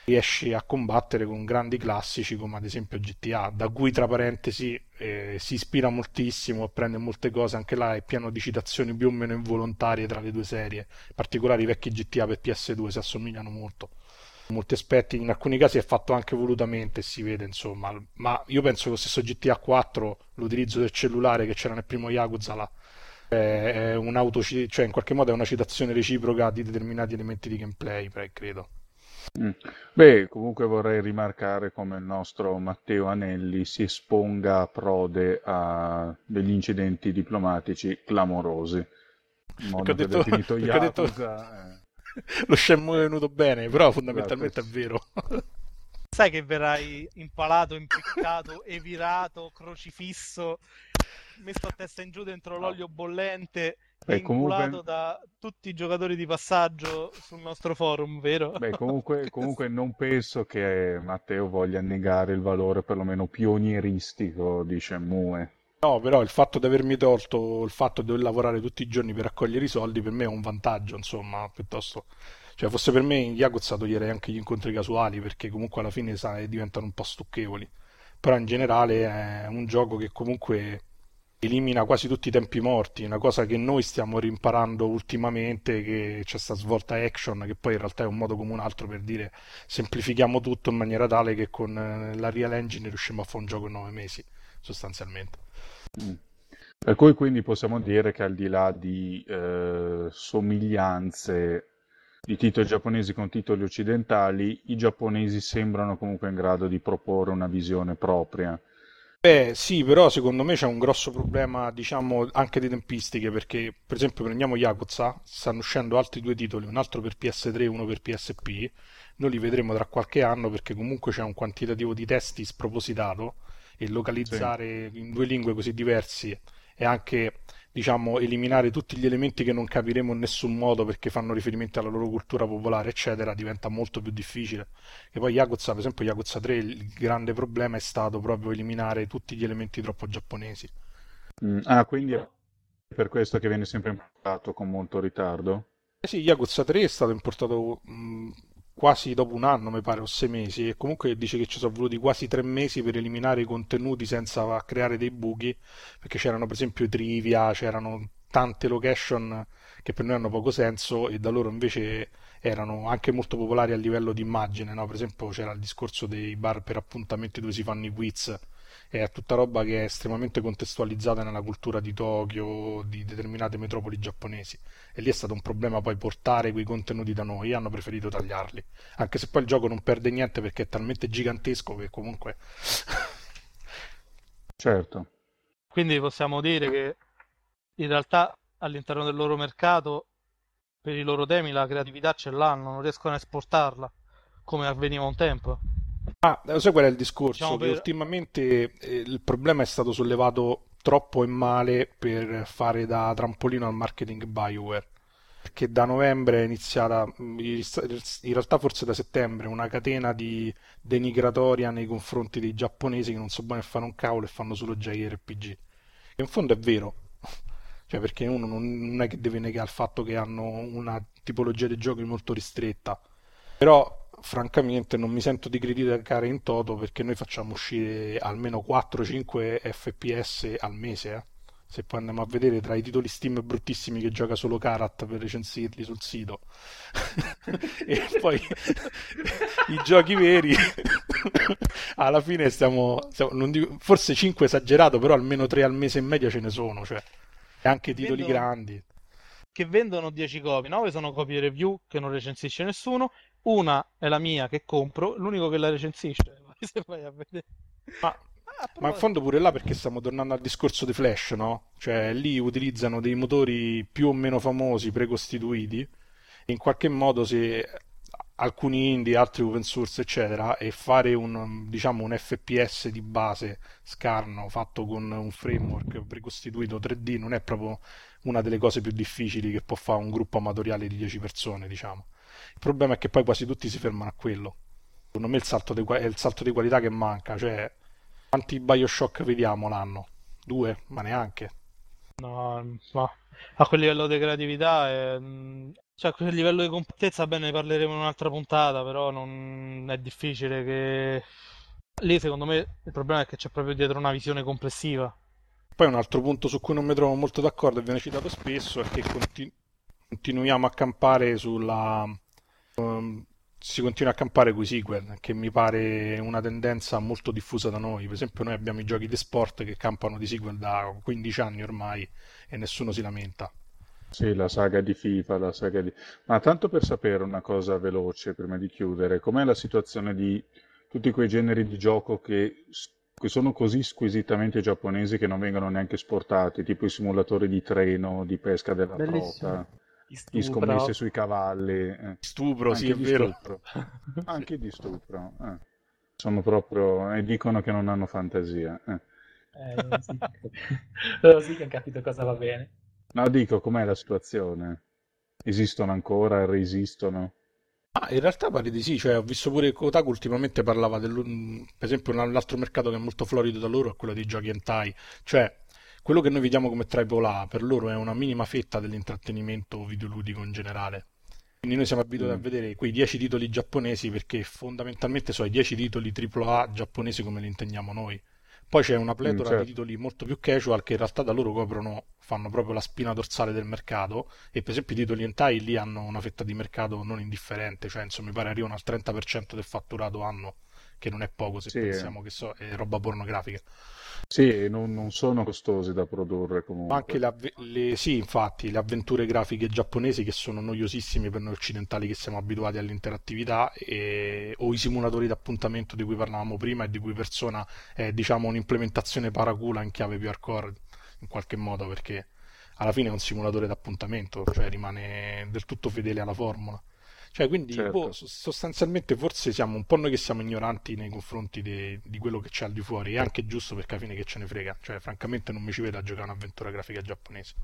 riesce a combattere con grandi classici come ad esempio GTA, da cui tra parentesi eh, si ispira moltissimo, prende molte cose, anche là è pieno di citazioni più o meno involontarie tra le due serie, in particolare i vecchi GTA per PS2 si assomigliano molto. In molti aspetti, in alcuni casi è fatto anche volutamente, si vede insomma, ma io penso che lo stesso GTA 4, l'utilizzo del cellulare che c'era nel primo Yakuza là, è un'auto, cioè in qualche modo è una citazione reciproca di determinati elementi di gameplay, credo. Mm. Beh, comunque vorrei rimarcare come il nostro Matteo Anelli si esponga a prode a degli incidenti diplomatici clamorosi, in modo ho che detto, definito ho detto Yakuza. eh. lo Shenmue è venuto bene, però Esatto. fondamentalmente è vero. Sai che verrai impalato, impiccato, evirato, crocifisso, messo a testa in giù dentro l'olio bollente Beh, comunque- da tutti i giocatori di passaggio sul nostro forum, vero? Beh, comunque, comunque non penso che Matteo voglia negare il valore perlomeno pionieristico di Shenmue. No, però il fatto di avermi tolto il fatto di dover lavorare tutti i giorni per raccogliere i soldi per me è un vantaggio, insomma, piuttosto. Cioè, fosse per me in Yakuza toglierei anche gli incontri casuali perché comunque alla fine sai, diventano un po' stucchevoli. Però in generale è un gioco che comunque elimina quasi tutti i tempi morti, una cosa che noi stiamo rimparando ultimamente, che c'è sta svolta action, che poi in realtà è un modo come un altro per dire semplifichiamo tutto in maniera tale che con eh, la Real Engine riusciamo a fare un gioco in nove mesi, sostanzialmente. Mm. Per cui quindi possiamo dire che al di là di eh, somiglianze di titoli giapponesi con titoli occidentali, i giapponesi sembrano comunque in grado di proporre una visione propria Beh, sì, però secondo me c'è un grosso problema, diciamo, anche di tempistiche, perché per esempio prendiamo Yakuza, stanno uscendo altri due titoli, un altro per PS3 e uno per PSP, noi li vedremo tra qualche anno perché comunque c'è un quantitativo di testi spropositato e localizzare sì. in due lingue così diversi e anche diciamo, eliminare tutti gli elementi che non capiremo in nessun modo perché fanno riferimento alla loro cultura popolare, eccetera, diventa molto più difficile. E poi Yakuza, per esempio, Yakuza 3, il grande problema è stato proprio eliminare tutti gli elementi troppo giapponesi. Mm, ah, quindi è per questo che viene sempre importato con molto ritardo? Eh sì, Yakuza 3 è stato importato mh, mm, quasi dopo un anno, mi pare, o sei mesi, e comunque dice che ci sono voluti quasi tre mesi per eliminare i contenuti senza creare dei buchi, perché c'erano per esempio trivia, c'erano tante location che per noi hanno poco senso e da loro invece erano anche molto popolari a livello di immagine, no? per esempio c'era il discorso dei bar per appuntamenti dove si fanno i quiz è tutta roba che è estremamente contestualizzata nella cultura di Tokyo, di determinate metropoli giapponesi. E lì è stato un problema poi portare quei contenuti da noi, hanno preferito tagliarli. Anche se poi il gioco non perde niente perché è talmente gigantesco che comunque... certo. Quindi possiamo dire che in realtà all'interno del loro mercato, per i loro temi, la creatività ce l'hanno, non riescono a esportarla come avveniva un tempo. Ah, lo sai qual è il discorso? Diciamo per... ultimamente eh, il problema è stato sollevato troppo e male per fare da trampolino al marketing Bioware. Perché da novembre è iniziata, mm, in realtà forse da settembre, una catena di denigratoria nei confronti dei giapponesi che non so bene fare un cavolo e fanno solo JRPG. E in fondo è vero, cioè perché uno non è che deve negare il fatto che hanno una tipologia di giochi molto ristretta. Però francamente non mi sento di criticare in toto perché noi facciamo uscire almeno 4-5 fps al mese eh? se poi andiamo a vedere tra i titoli Steam bruttissimi che gioca solo Karat per recensirli sul sito e poi i giochi veri alla fine stiamo, stiamo dico, forse 5 esagerato però almeno 3 al mese in media ce ne sono cioè e anche titoli vendono, grandi che vendono 10 copie 9 sono copie review che non recensisce nessuno una è la mia che compro, l'unico che la recensisce. Se vai a vedere. Ma, ah, ma in fondo pure là perché stiamo tornando al discorso di Flash, no? Cioè lì utilizzano dei motori più o meno famosi, precostituiti, in qualche modo se alcuni indie, altri open source, eccetera, e fare un, diciamo, un FPS di base scarno fatto con un framework precostituito 3D non è proprio una delle cose più difficili che può fare un gruppo amatoriale di 10 persone, diciamo. Il problema è che poi quasi tutti si fermano a quello. Secondo me il salto di, è il salto di qualità che manca. Cioè, quanti Bioshock vediamo l'anno? Due, ma neanche. No, ma a quel livello di creatività, è... cioè a quel livello di completezza, bene, ne parleremo in un'altra puntata, però non è difficile che... Lì secondo me il problema è che c'è proprio dietro una visione complessiva. Poi un altro punto su cui non mi trovo molto d'accordo e viene citato spesso è che continu- continuiamo a campare sulla um, si continua a campare con i sequel, che mi pare una tendenza molto diffusa da noi. Per esempio, noi abbiamo i giochi di sport che campano di sequel da 15 anni ormai e nessuno si lamenta. Sì, la saga di FIFA, la saga di... Ma tanto per sapere una cosa veloce prima di chiudere, com'è la situazione di tutti quei generi di gioco che, che sono così squisitamente giapponesi che non vengono neanche esportati, tipo i simulatori di treno, di pesca della Bellissimo. trota? Di scommesse sui cavalli. Eh. Stupro, Anche sì, è vero. Stupro. Anche di stupro. Eh. Sono proprio... e dicono che non hanno fantasia. Eh. Eh, sì. Però sì che hanno capito cosa va bene. No, dico, com'è la situazione? Esistono ancora, resistono? Ah, in realtà pare di sì, cioè ho visto pure Kotaku ultimamente parlava del, per esempio un altro mercato che è molto florido da loro è quello dei giochi hentai, cioè quello che noi vediamo come AAA per loro è una minima fetta dell'intrattenimento videoludico in generale. Quindi noi siamo abituati mm. a vedere quei 10 titoli giapponesi perché fondamentalmente sono i 10 titoli AAA giapponesi come li intendiamo noi. Poi c'è una pletora mm, certo. di titoli molto più casual che in realtà da loro coprono, fanno proprio la spina dorsale del mercato e per esempio i titoli hentai lì hanno una fetta di mercato non indifferente, cioè insomma mi pare arrivano al 30% del fatturato anno che non è poco se Sì. pensiamo che so, è roba pornografica. Sì, non, non sono costosi da produrre comunque. Ma anche le, le- sì, infatti, le avventure grafiche giapponesi che sono noiosissime per noi occidentali che siamo abituati all'interattività e- o i simulatori d'appuntamento di cui parlavamo prima e di cui Persona è diciamo un'implementazione paracula in chiave più hardcore in qualche modo perché alla fine è un simulatore d'appuntamento, cioè rimane del tutto fedele alla formula. Cioè, quindi Certo. boh, sostanzialmente forse siamo un po' noi che siamo ignoranti nei confronti de- di quello che c'è al di fuori, è anche giusto perché alla fine che ce ne frega, cioè francamente non mi ci vedo a giocare un'avventura grafica giapponese.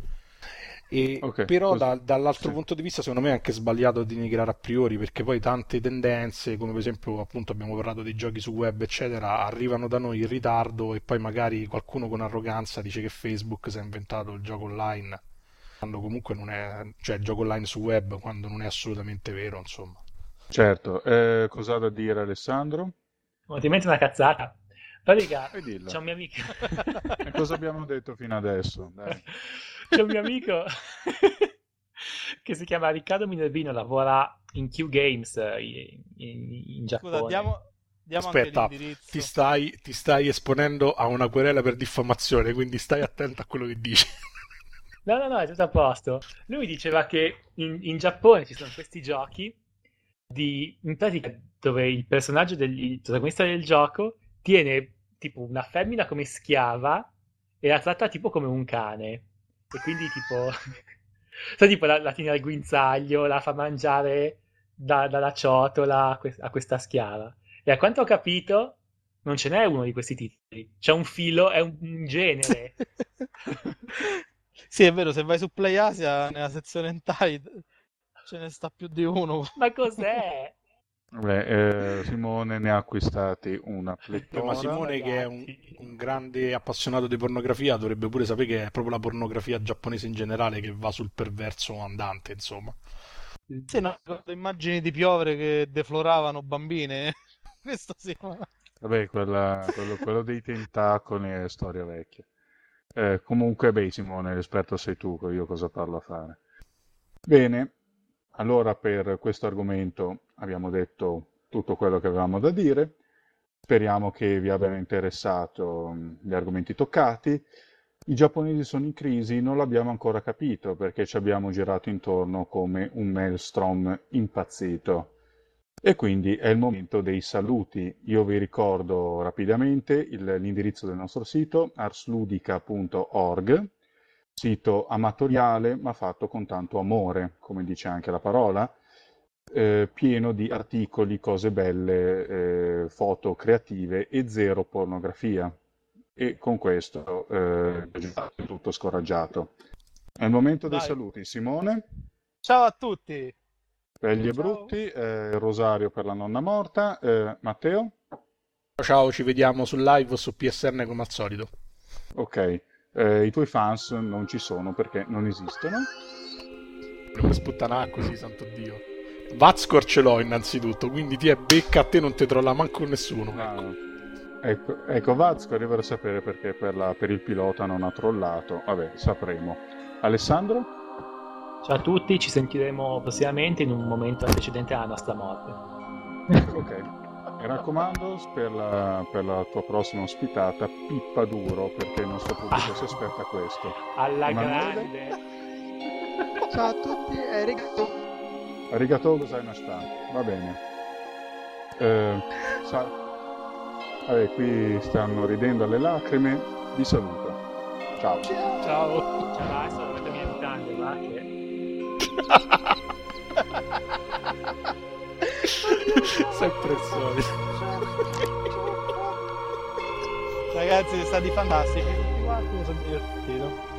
E Ok, però da- dall'altro sì. punto di vista secondo me è anche sbagliato denigrare a priori perché poi tante tendenze, come per esempio appunto abbiamo parlato dei giochi su web eccetera, arrivano da noi in ritardo e poi magari qualcuno con arroganza dice che Facebook si è inventato il gioco online quando comunque non è, cioè il gioco online su web quando non è assolutamente vero, insomma. Certo, eh, cosa ha da dire Alessandro? Ovviamente una cazzata. Pratica, c'è un mio amico. E cosa abbiamo detto fino adesso? Dai. C'è un mio amico che si chiama Riccardo Minervino, lavora in Q Games eh, in, in- in Giappone. Scusa, diamo, diamo Aspetta. Ti stai, ti stai esponendo a una querela per diffamazione, quindi stai attento a quello che dici. No, no, no, è tutto a posto. Lui diceva che in, in Giappone ci sono questi giochi di, in pratica dove il personaggio del il protagonista del gioco tiene tipo una femmina come schiava e la tratta tipo come un cane. E quindi tipo, sai, tipo la, la tiene al guinzaglio, la fa mangiare da- dalla ciotola a, que- a questa schiava. E a quanto ho capito, non ce n'è uno di questi titoli. C'è un filo, è un, un genere. Sì, è vero, se vai su Play Asia nella sezione hentai ce ne sta più di uno. Ma cos'è? Beh, eh, Simone ne ha acquistati una Beh, pletora. ma Simone, che è un, un grande appassionato di pornografia, dovrebbe pure sapere che è proprio la pornografia giapponese in generale che va sul perverso andante, insomma. Sì, no, immagini di piovere che defloravano bambine. Questo sì. ma- Vabbè, quella- quello, quello dei tentacoli è storia vecchia. Eh, comunque, beh, Simone, l'esperto sei tu, io cosa parlo a fare. Bene, allora per questo argomento abbiamo detto tutto quello che avevamo da dire. Speriamo che vi abbiano interessato mh, gli argomenti toccati. I giapponesi sono in crisi, non l'abbiamo ancora capito perché ci abbiamo girato intorno come un maelstrom impazzito. E quindi è il momento dei saluti. Io vi ricordo rapidamente l'indirizzo del nostro sito arsludica.org, sito amatoriale ma fatto con tanto amore, come dice anche la parola, eh, pieno di articoli, cose belle, eh, foto creative e zero pornografia. E con questo eh, è tutto scoraggiato. È il momento dei Dai. saluti. Simone? Ciao a tutti. Belli e brutti, eh, rosario per la nonna morta, eh, Matteo? Ciao, ci vediamo sul live o su PSN come al solito. Ok, eh, i tuoi fans non ci sono perché non esistono. Volevo sputtanare così, santo Dio. Vazcor ce l'ho innanzitutto, quindi ti è becca a te non ti trolla manco nessuno. Ma- ecco. ecco, ecco, Vazco arriverà a sapere perché per, la- per il pilota non ha trollato. Vabbè, sapremo. Alessandro? Ciao a tutti, ci sentiremo prossimamente in un momento antecedente alla nostra morte. Ok. Mi raccomando, per la, per la tua prossima ospitata, pippa duro perché il nostro pubblico si aspetta questo. Alla Emanuele? grande! Ciao a tutti, eh, rigato. Arigatou gozaimashita. Va bene. Eh, sa- Vabbè, qui stanno ridendo alle lacrime. Vi saluto. Ciao. Ciao. Ciao, adesso Sempre il solito. Ragazzi, stati fantastici. Tutti quanti mi sono divertito.